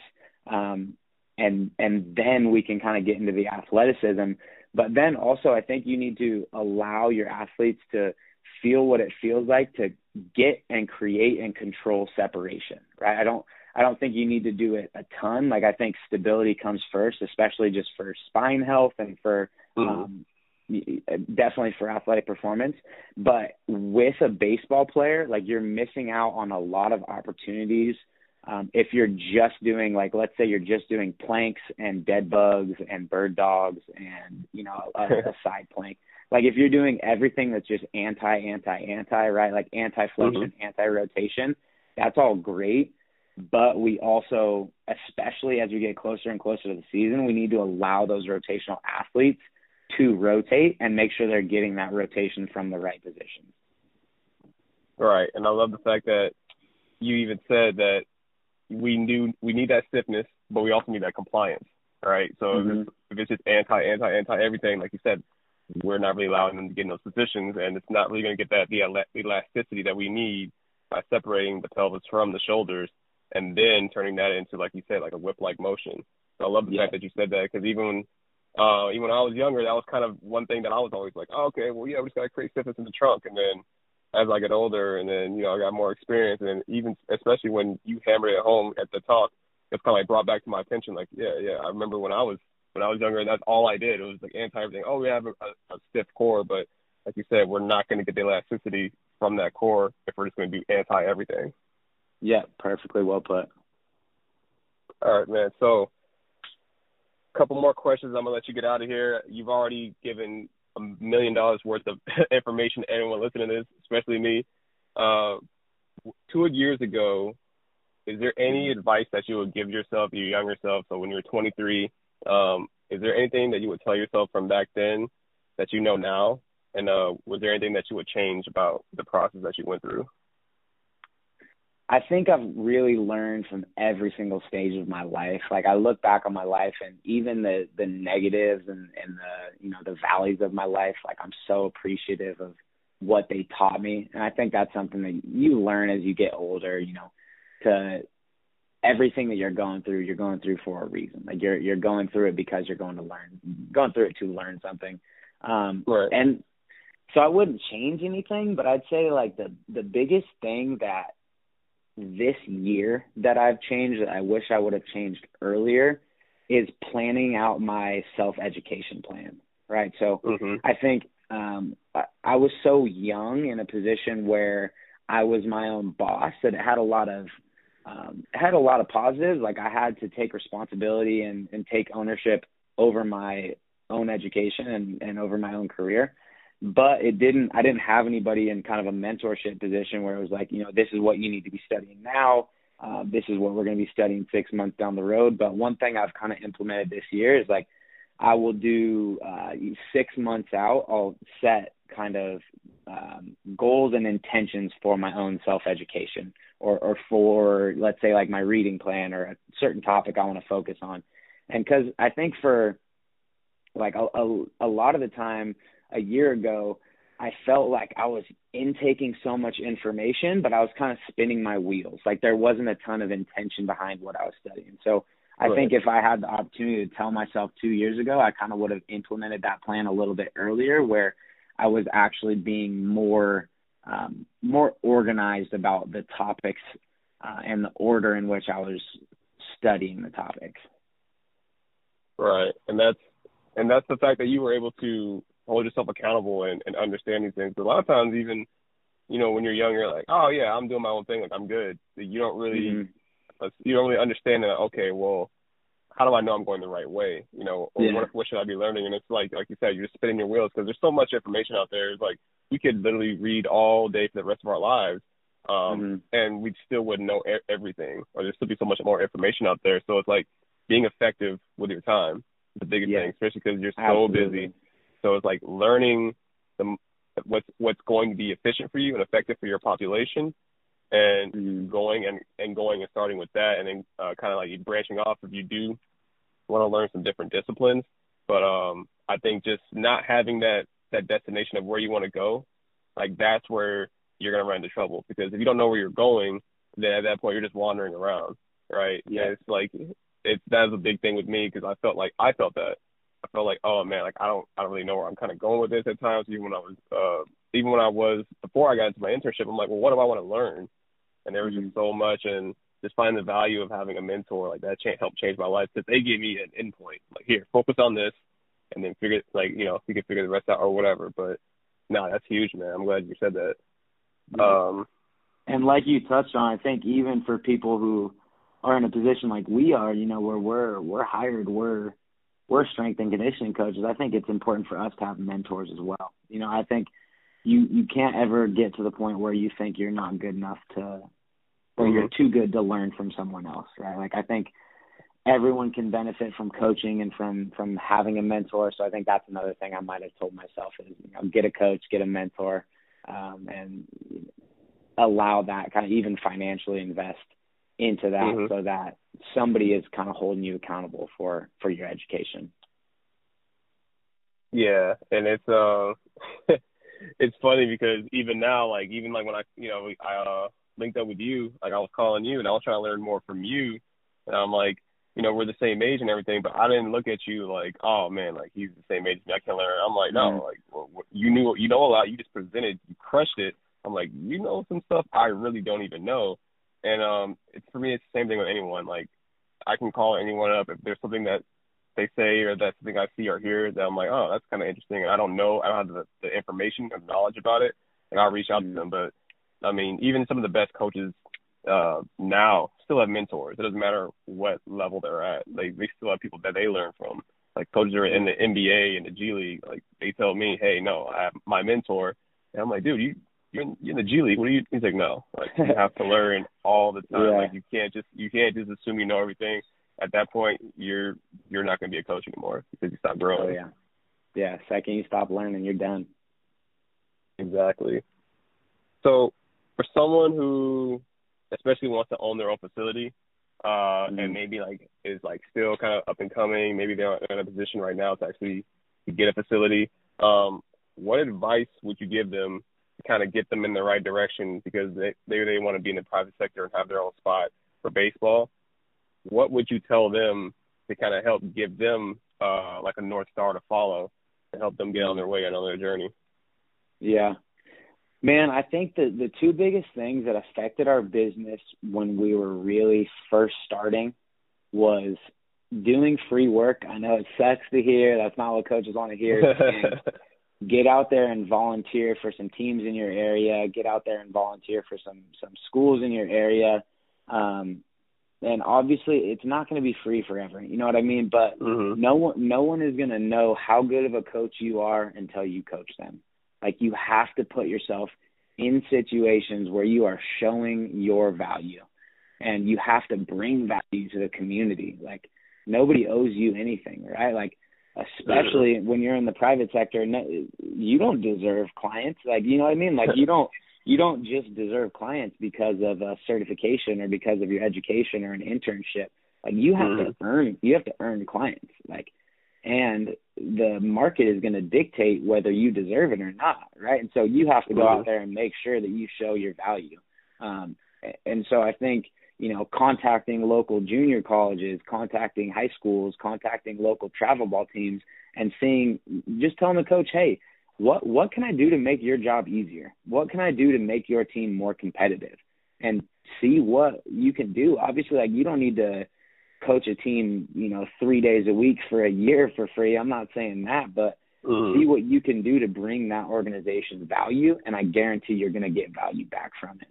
um, and and then we can kind of get into the athleticism. But then also, I think you need to allow your athletes to feel what it feels like to get and create and control separation. Right? I don't I don't think you need to do it a ton. Like I think stability comes first, especially just for spine health and for mm-hmm. um, definitely for athletic performance. But with a baseball player, like you're missing out on a lot of opportunities um, if you're just doing like let's say you're just doing planks and dead bugs and bird dogs and you know a, a side plank like if you're doing everything that's just anti anti anti right like anti flexion mm-hmm. anti rotation that's all great but we also especially as we get closer and closer to the season we need to allow those rotational athletes to rotate and make sure they're getting that rotation from the right position right and i love the fact that you even said that we knew we need that stiffness, but we also need that compliance, right? So mm-hmm. if, it's, if it's just anti, anti, anti everything, like you said, we're not really allowing them to get in those positions, and it's not really going to get that the elasticity that we need by separating the pelvis from the shoulders, and then turning that into, like you said, like a whip-like motion. So I love the yeah. fact that you said that because even when uh, even when I was younger, that was kind of one thing that I was always like, oh, okay, well, yeah, we just got to create stiffness in the trunk, and then as I get older and then, you know, I got more experience and even especially when you hammer it home at the talk, it's kinda like brought back to my attention like, yeah, yeah. I remember when I was when I was younger and that's all I did. It was like anti everything. Oh, we have a, a, a stiff core, but like you said, we're not gonna get the elasticity from that core if we're just gonna do anti everything. Yeah, perfectly well put. All right, man. So a couple more questions. I'm gonna let you get out of here. You've already given a million dollars worth of information to anyone listening to this, especially me. Uh, two years ago, is there any advice that you would give yourself, your younger self? So when you were 23, um, is there anything that you would tell yourself from back then that you know now? And uh, was there anything that you would change about the process that you went through? I think I've really learned from every single stage of my life. Like I look back on my life and even the the negatives and and the you know the valleys of my life, like I'm so appreciative of what they taught me. And I think that's something that you learn as you get older, you know, to everything that you're going through, you're going through for a reason. Like you're you're going through it because you're going to learn going through it to learn something. Um right. and so I wouldn't change anything, but I'd say like the the biggest thing that this year that I've changed that I wish I would have changed earlier is planning out my self education plan. Right. So mm-hmm. I think um, I, I was so young in a position where I was my own boss that it had a lot of um, it had a lot of positives. Like I had to take responsibility and, and take ownership over my own education and, and over my own career but it didn't i didn't have anybody in kind of a mentorship position where it was like you know this is what you need to be studying now. Uh, this is what we're going to be studying six months down the road. But one thing i've kind of implemented this year is like i will do uh, six months out i'll set kind of um, goals and intentions for my own self education or or for let's say like my reading plan or a certain topic i want to focus on. And because i think for like a, a, a lot of the time a year ago, I felt like I was intaking so much information, but I was kind of spinning my wheels. Like there wasn't a ton of intention behind what I was studying. So I right. think if I had the opportunity to tell myself two years ago, I kind of would have implemented that plan a little bit earlier, where I was actually being more um, more organized about the topics uh, and the order in which I was studying the topics. Right, and that's and that's the fact that you were able to hold yourself accountable and, and understand these things. a lot of times, even you know, when you're young, you're like, oh yeah, I'm doing my own thing, like I'm good. You don't really mm-hmm. you don't really understand that. Okay, well, how do I know I'm going the right way? You know, or yeah. what what should I be learning? And it's like like you said, you're just spinning your wheels because there's so much information out there. It's like we could literally read all day for the rest of our lives, um, mm-hmm. and we still wouldn't know e- everything, or there's still be so much more information out there. So it's like being effective with your time is the biggest yeah. thing, especially because you're so Absolutely. busy so it's like learning the what's what's going to be efficient for you and effective for your population, and mm-hmm. going and and going and starting with that, and then uh, kind of like branching off if you do want to learn some different disciplines. But um, I think just not having that that destination of where you want to go, like that's where you're gonna run into trouble because if you don't know where you're going, then at that point you're just wandering around, right? Yeah, and it's like it's that's a big thing with me because I felt like I felt that I felt like, oh man, like I don't, I don't really know where I'm kind of going with this at times. Even when I was, uh, even when I was before I got into my internship, I'm like, well, what do I want to learn? And there was just so much, and just finding the value of having a mentor like that cha- helped change my life because they gave me an endpoint. Like, here, focus on this, and then figure, like, you know, you can figure the rest out or whatever. But no, that's huge, man. I'm glad you said that. Um, and like you touched on, I think even for people who are in a position like we are, you know, where we're we're hired, we're we're strength and conditioning coaches, I think it's important for us to have mentors as well. You know, I think you you can't ever get to the point where you think you're not good enough to or mm-hmm. you're too good to learn from someone else, right? Like I think everyone can benefit from coaching and from from having a mentor. So I think that's another thing I might have told myself is you know get a coach, get a mentor, um, and allow that kind of even financially invest into that mm-hmm. so that somebody is kind of holding you accountable for for your education. Yeah, and it's uh it's funny because even now like even like when I you know I uh linked up with you, like I was calling you and I was trying to learn more from you and I'm like, you know, we're the same age and everything, but I didn't look at you like, oh man, like he's the same age as me, I can learn. I'm like, no, mm-hmm. like well, you knew you know a lot, you just presented, you crushed it. I'm like, you know some stuff I really don't even know. And um, it's for me, it's the same thing with anyone. Like, I can call anyone up if there's something that they say or that's something I see or hear that I'm like, oh, that's kind of interesting. And I don't know, I don't have the, the information or knowledge about it, and I'll reach out mm-hmm. to them. But I mean, even some of the best coaches uh, now still have mentors. It doesn't matter what level they're at. They they still have people that they learn from. Like coaches are in the NBA and the G League. Like they tell me, hey, no, I have my mentor, and I'm like, dude, you you're in, you're in the G League. What are you? He's like, no. Like you have to learn all the time. Yeah. Like you can't just you can't just assume you know everything. At that point, you're you're not going to be a coach anymore because you stop growing. Oh yeah, yeah. Second you stop learning, you're done. Exactly. So, for someone who, especially wants to own their own facility, uh, mm-hmm. and maybe like is like still kind of up and coming, maybe they're in a position right now to actually get a facility. Um, what advice would you give them kind of get them in the right direction because they they, they want to be in the private sector and have their own spot for baseball. What would you tell them to kind of help give them uh, like a north star to follow to help them get on their way and on their journey? Yeah, man, I think the the two biggest things that affected our business when we were really first starting was doing free work. I know it sucks to hear. That's not what coaches want to hear. get out there and volunteer for some teams in your area get out there and volunteer for some some schools in your area. Um and obviously it's not going to be free forever you know what i mean? But mm-hmm. no one no one is going to know how good of a coach you are until you coach them. Like you have to put yourself in situations where you are showing your value and you have to bring value to the community. Like nobody owes you anything right? Like especially when you're in the private sector you don't deserve clients like you know what i mean like you don't you don't just deserve clients because of a certification or because of your education or an internship like you have mm-hmm. to earn you have to earn clients like and the market is going to dictate whether you deserve it or not, right? And so you have to go mm-hmm. out there and make sure that you show your value. Um, and so I think you know contacting local junior colleges, contacting high schools, contacting local travel ball teams, and seeing just telling the coach, hey, what what can I do to make your job easier? What can I do to make your team more competitive? And see what you can do. Obviously, like you don't need to coach a team, you know, three days a week for a year for free. I'm not saying that, but mm-hmm. see what you can do to bring that organization value, and I guarantee you're going to get value back from it.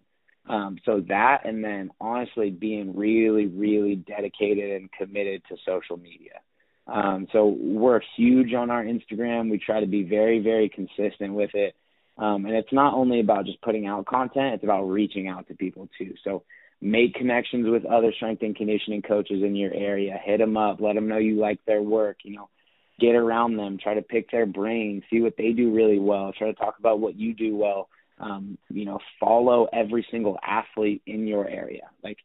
Um, so that, and then honestly, being really, really dedicated and committed to social media. Um, so we're huge on our Instagram. We try to be very, very consistent with it. Um, and it's not only about just putting out content, it's about reaching out to people too. So make connections with other strength and conditioning coaches in your area. Hit them up, let them know you like their work, you know, get around them, try to pick their brain, see what they do really well, try to talk about what you do well. Um, you know, follow every single athlete in your area. Like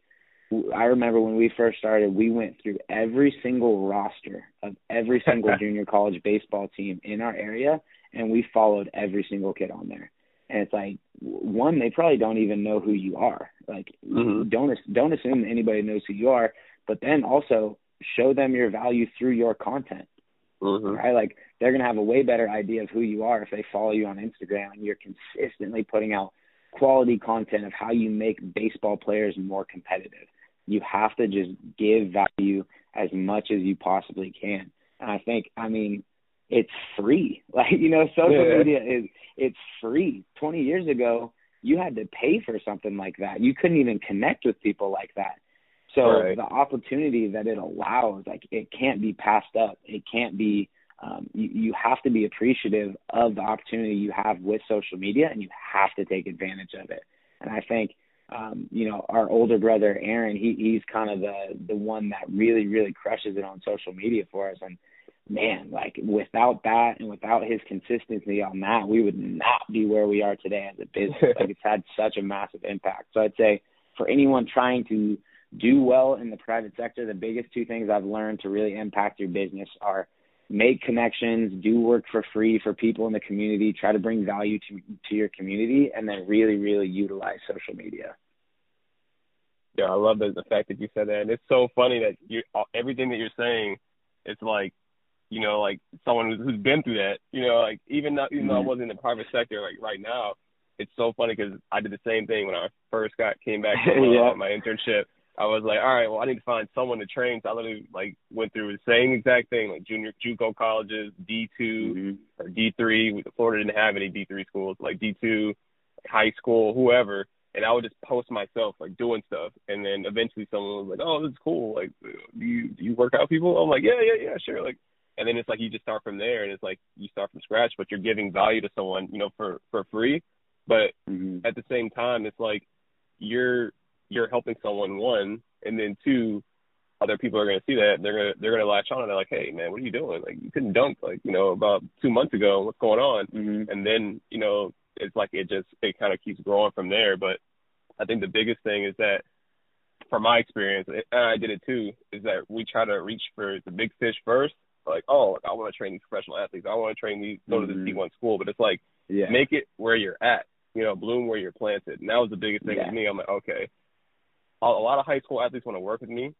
I remember when we first started, we went through every single roster of every single junior college baseball team in our area and we followed every single kid on there. And it's like one, they probably don't even know who you are. Like mm-hmm. don't don't assume anybody knows who you are, but then also show them your value through your content. Mm-hmm. Right? Like they're gonna have a way better idea of who you are if they follow you on Instagram and you're consistently putting out quality content of how you make baseball players more competitive. You have to just give value as much as you possibly can. And I think, I mean, it's free. Like you know, social yeah. media is it's free. Twenty years ago, you had to pay for something like that. You couldn't even connect with people like that. So right. the opportunity that it allows, like it can't be passed up. It can't be. Um, you, you have to be appreciative of the opportunity you have with social media, and you have to take advantage of it. And I think, um, you know, our older brother Aaron, he he's kind of the the one that really really crushes it on social media for us, and man, like without that and without his consistency on that, we would not be where we are today as a business. like it's had such a massive impact. So I'd say for anyone trying to do well in the private sector, the biggest two things I've learned to really impact your business are make connections, do work for free for people in the community, try to bring value to to your community, and then really, really utilize social media. Yeah, I love the, the fact that you said that, and it's so funny that you everything that you're saying, it's like you know, like someone who's, who's been through that, you know, like even though, even though I mm-hmm. wasn't in the private sector, like right now, it's so funny because I did the same thing when I first got came back from yeah. uh, my internship. I was like, all right, well, I need to find someone to train. So I literally like went through the same exact thing, like junior JUCO colleges, D 2 mm-hmm. or D three. Florida didn't have any D three schools, like D two, high school, whoever. And I would just post myself like doing stuff, and then eventually someone was like, "Oh, this is cool. Like, do you do you work out people?" I'm like, "Yeah, yeah, yeah, sure." Like, and then it's like you just start from there and it's like you start from scratch but you're giving value to someone you know for for free but mm-hmm. at the same time it's like you're you're helping someone one and then two other people are going to see that they're going to they're going to latch on and they're like hey man what are you doing like you couldn't dunk like you know about two months ago what's going on mm-hmm. and then you know it's like it just it kind of keeps growing from there but i think the biggest thing is that from my experience and i did it too is that we try to reach for the big fish first like, oh, I want to train these professional athletes. I want to train these, go to this mm-hmm. D1 school. But it's like, yeah. make it where you're at. You know, bloom where you're planted. And that was the biggest thing yeah. with me. I'm like, okay, a, lot of high school athletes want to work with me,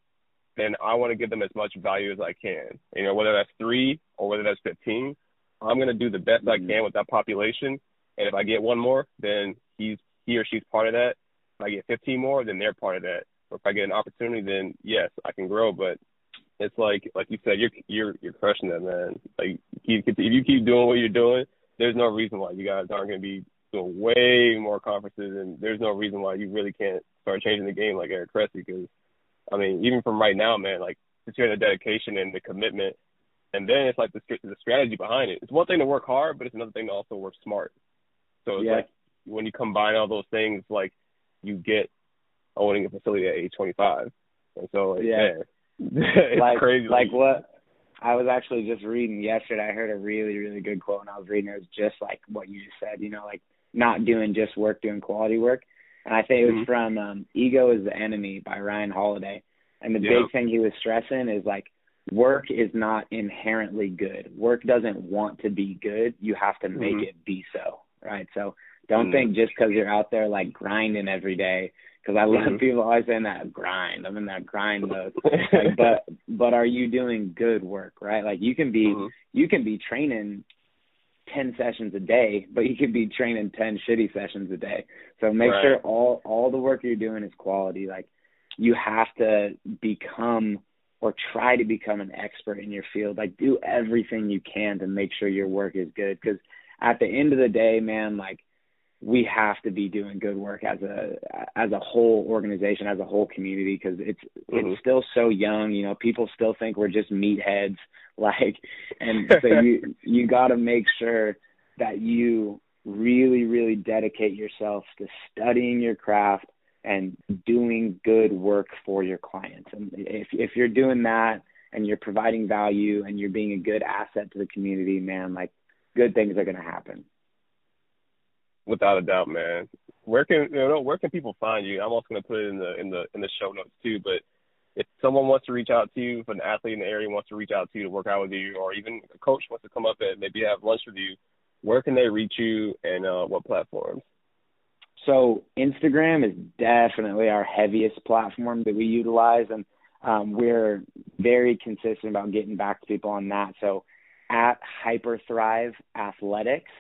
and I want to give them as much value as I can. You know, whether that's three or whether that's 15, I'm going to do the best mm-hmm. I can with that population. And if I get one more, then he's he or she's part of that. If I get 15 more, then they're part of that. Or if I get an opportunity, then yes, I can grow. But it's like like you said, you're you're you're crushing it, man. Like keep, if you keep doing what you're doing, there's no reason why you guys aren't going to be doing way more conferences, and there's no reason why you really can't start changing the game like Eric Cressey. Because I mean, even from right now, man, like just hearing the dedication and the commitment, and then it's like the the strategy behind it. It's one thing to work hard, but it's another thing to also work smart. So it's yeah. like when you combine all those things, like you get owning a facility at age 25, and so like, yeah. Man, it's like, crazy. Like what I was actually just reading yesterday. I heard a really, really good quote and I was reading. It was just like what you just said. You know, like not doing just work, doing quality work. And I think it was mm-hmm. from um, "Ego Is the Enemy" by Ryan Holiday. And the big thing he was stressing is like work is not inherently good. Work doesn't want to be good. You have to make Mhm. it be so, right? So don't Mhm. think just because you're out there like grinding every day. Because I love Mhm. people always saying that grind. I'm in that grind mode. like, but but are you doing good work, right? Like you can be Mhm. you can be training ten sessions a day, but you could be training ten shitty sessions a day. So make Right. sure all all the work you're doing is quality. Like you have to become or try to become an expert in your field. Like do everything you can to make sure your work is good because at the end of the day, man, like we have to be doing good work as a as a whole organization, as a whole community because it's Mhm. it's still so young. You know, people still think we're just meatheads. Like, and so you you got to make sure that you really really dedicate yourself to studying your craft and doing good work for your clients. And if if you're doing that and you're providing value and you're being a good asset to the community, man, like good things are going to happen. Without a doubt, man. Where can you know where can people find you? I'm also gonna put it in the in the in the show notes too. But if someone wants to reach out to you, if an athlete in the area wants to reach out to you to work out with you, or even a coach wants to come up and maybe have lunch with you, where can they reach you and uh, what platforms? So Instagram is definitely our heaviest platform that we utilize, and um, we're very consistent about getting back to people on that. So at Hyperthrive Athletics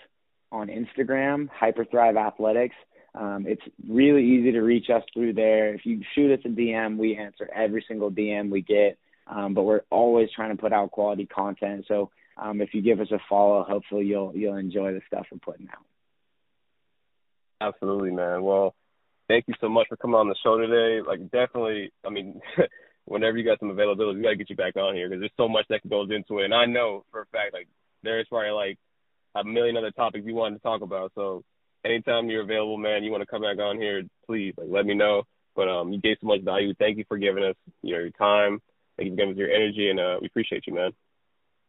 on Instagram, Hyperthrive Athletics. Um, it's really easy to reach us through there. If you shoot us a DM, we answer every single DM we get. Um, but we're always trying to put out quality content. So um, if you give us a follow, hopefully you'll you'll enjoy the stuff we're putting out. Absolutely, man. Well, thank you so much for coming on the show today. Like, definitely, I mean, whenever you got some availability, we got to get you back on here because there's so much that goes into it. And I know for a fact, like, there's probably like a million other topics you wanted to talk about. So, anytime you're available, man, you want to come back on here, please, like, let me know. But um, you gave so much value. Thank you for giving us your time. Thank you for giving us your energy, and uh, we appreciate you, man.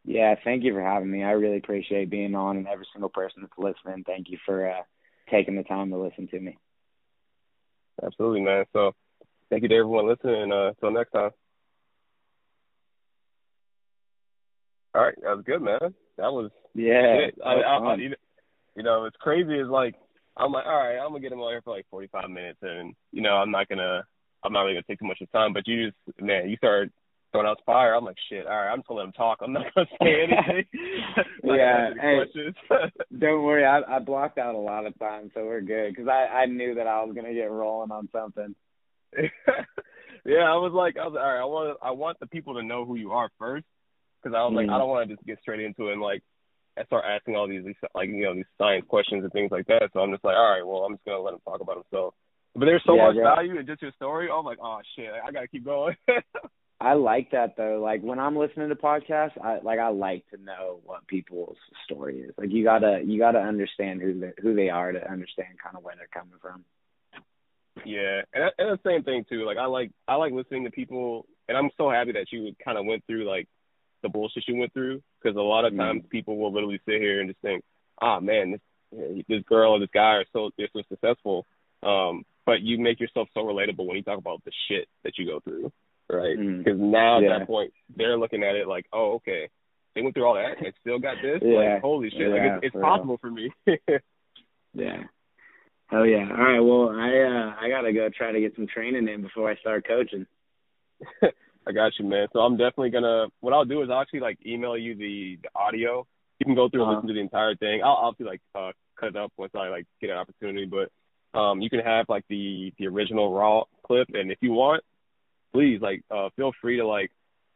Yeah, thank you for having me. I really appreciate being on, and every single person that's listening, thank you for uh, taking the time to listen to me. Absolutely, man. So, thank you to everyone listening, and uh, until next time. All right, that was good, man. That was Yeah, it. I, I, I, you know, it's crazy. Is like I'm like, all right, I'm gonna get him on here for like 45 minutes, and you know, I'm not gonna, I'm not really gonna take too much of time. But you just, man, you start throwing out fire. I'm like, shit. All right, I'm just gonna let him talk. I'm not gonna say anything. Yeah, hey. Don't worry, I, I blocked out a lot of time, so we're good. Because I, I knew that I was gonna get rolling on something. yeah, I was like, I was all right. I want, I want the people to know who you are first, because I was like. I mm-hmm. don't want to just get straight into it and like I start asking all these like you know these science questions and things like that. So I'm just like, all right, well, I'm just gonna let him talk about himself. But there's so Yeah, much bro. value in just your story. I'm like, oh shit, I gotta keep going. I like that though. Like when I'm listening to podcasts, I like I like to know what people's story is. Like you gotta you gotta understand who they who they are to understand kind of where they're coming from. yeah, and and the same thing too. Like I like I like listening to people, and I'm so happy that you kind of went through like the bullshit you went through, because a lot of Mhm. times people will literally sit here and just think, ah man, this this girl or this guy are so they're so successful. Um, but you make yourself so relatable when you talk about the shit that you go through, right? Because now at Yeah. that point they're looking at it like, oh okay, they went through all that and still got this. Yeah. Like holy shit, Yeah, like it's, it's for real. possible for me. Yeah. Oh yeah. All right. Well, I uh I gotta go try to get some training in before I start coaching. I got you, man. So I'm definitely gonna. What I'll do is I'll actually like email you the, the audio. You can go through and Uh-huh. listen to the entire thing. I'll obviously like uh, cut it up once I like get an opportunity, but um, you can have like the the original raw clip, and if you want, please like uh, feel free to like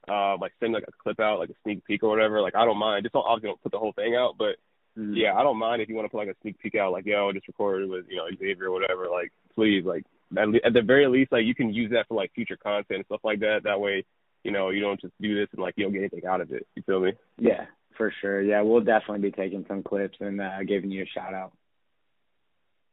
uh, like send like a clip out, like a sneak peek or whatever. Like I don't mind. Just don't obviously don't put the whole thing out, but Mhm. yeah, I don't mind if you want to put like a sneak peek out, like yo, just recorded with you know Xavier or whatever. Like please, like at, le- at the very least, like you can use that for like future content and stuff like that. That way, you know, you don't just do this and like you don't get anything out of it. You feel me? Yeah, for sure. Yeah, we'll definitely be taking some clips and uh, giving you a shout out.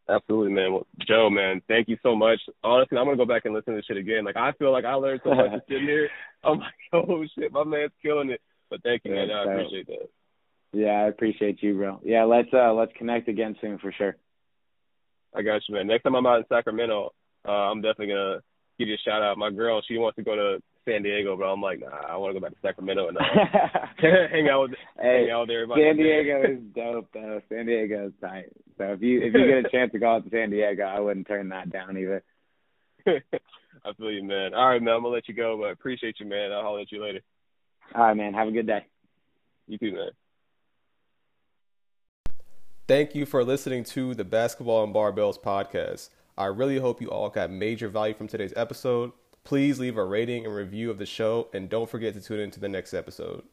Absolutely, man. Well, Joe, man, thank you so much. Honestly, I'm gonna go back and listen to this shit again. Like I feel like I learned so much sitting here. I'm like, oh shit, my man's killing it. But thank you, man. I appreciate that. Yeah, I appreciate you, bro. Yeah, let's uh let's connect again soon for sure. I got you, man. Next time I'm out in Sacramento, uh, I'm definitely gonna give you a shout out. My girl, she wants to go to San Diego, but I'm like, nah, I want to go back to Sacramento and uh, hang out with hey, hang out with everybody. San Diego is dope though. San Diego is tight. So if you if you get a chance to go out to San Diego, I wouldn't turn that down either. I feel you, man. All right, man. I'm gonna let you go, but appreciate you, man. I'll holler at you later. All right, man. Have a good day. You too, man. Thank you for listening to the Basketball and Barbells podcast. I really hope you all got major value from today's episode. Please leave a rating and review of the show, and don't forget to tune in to the next episode.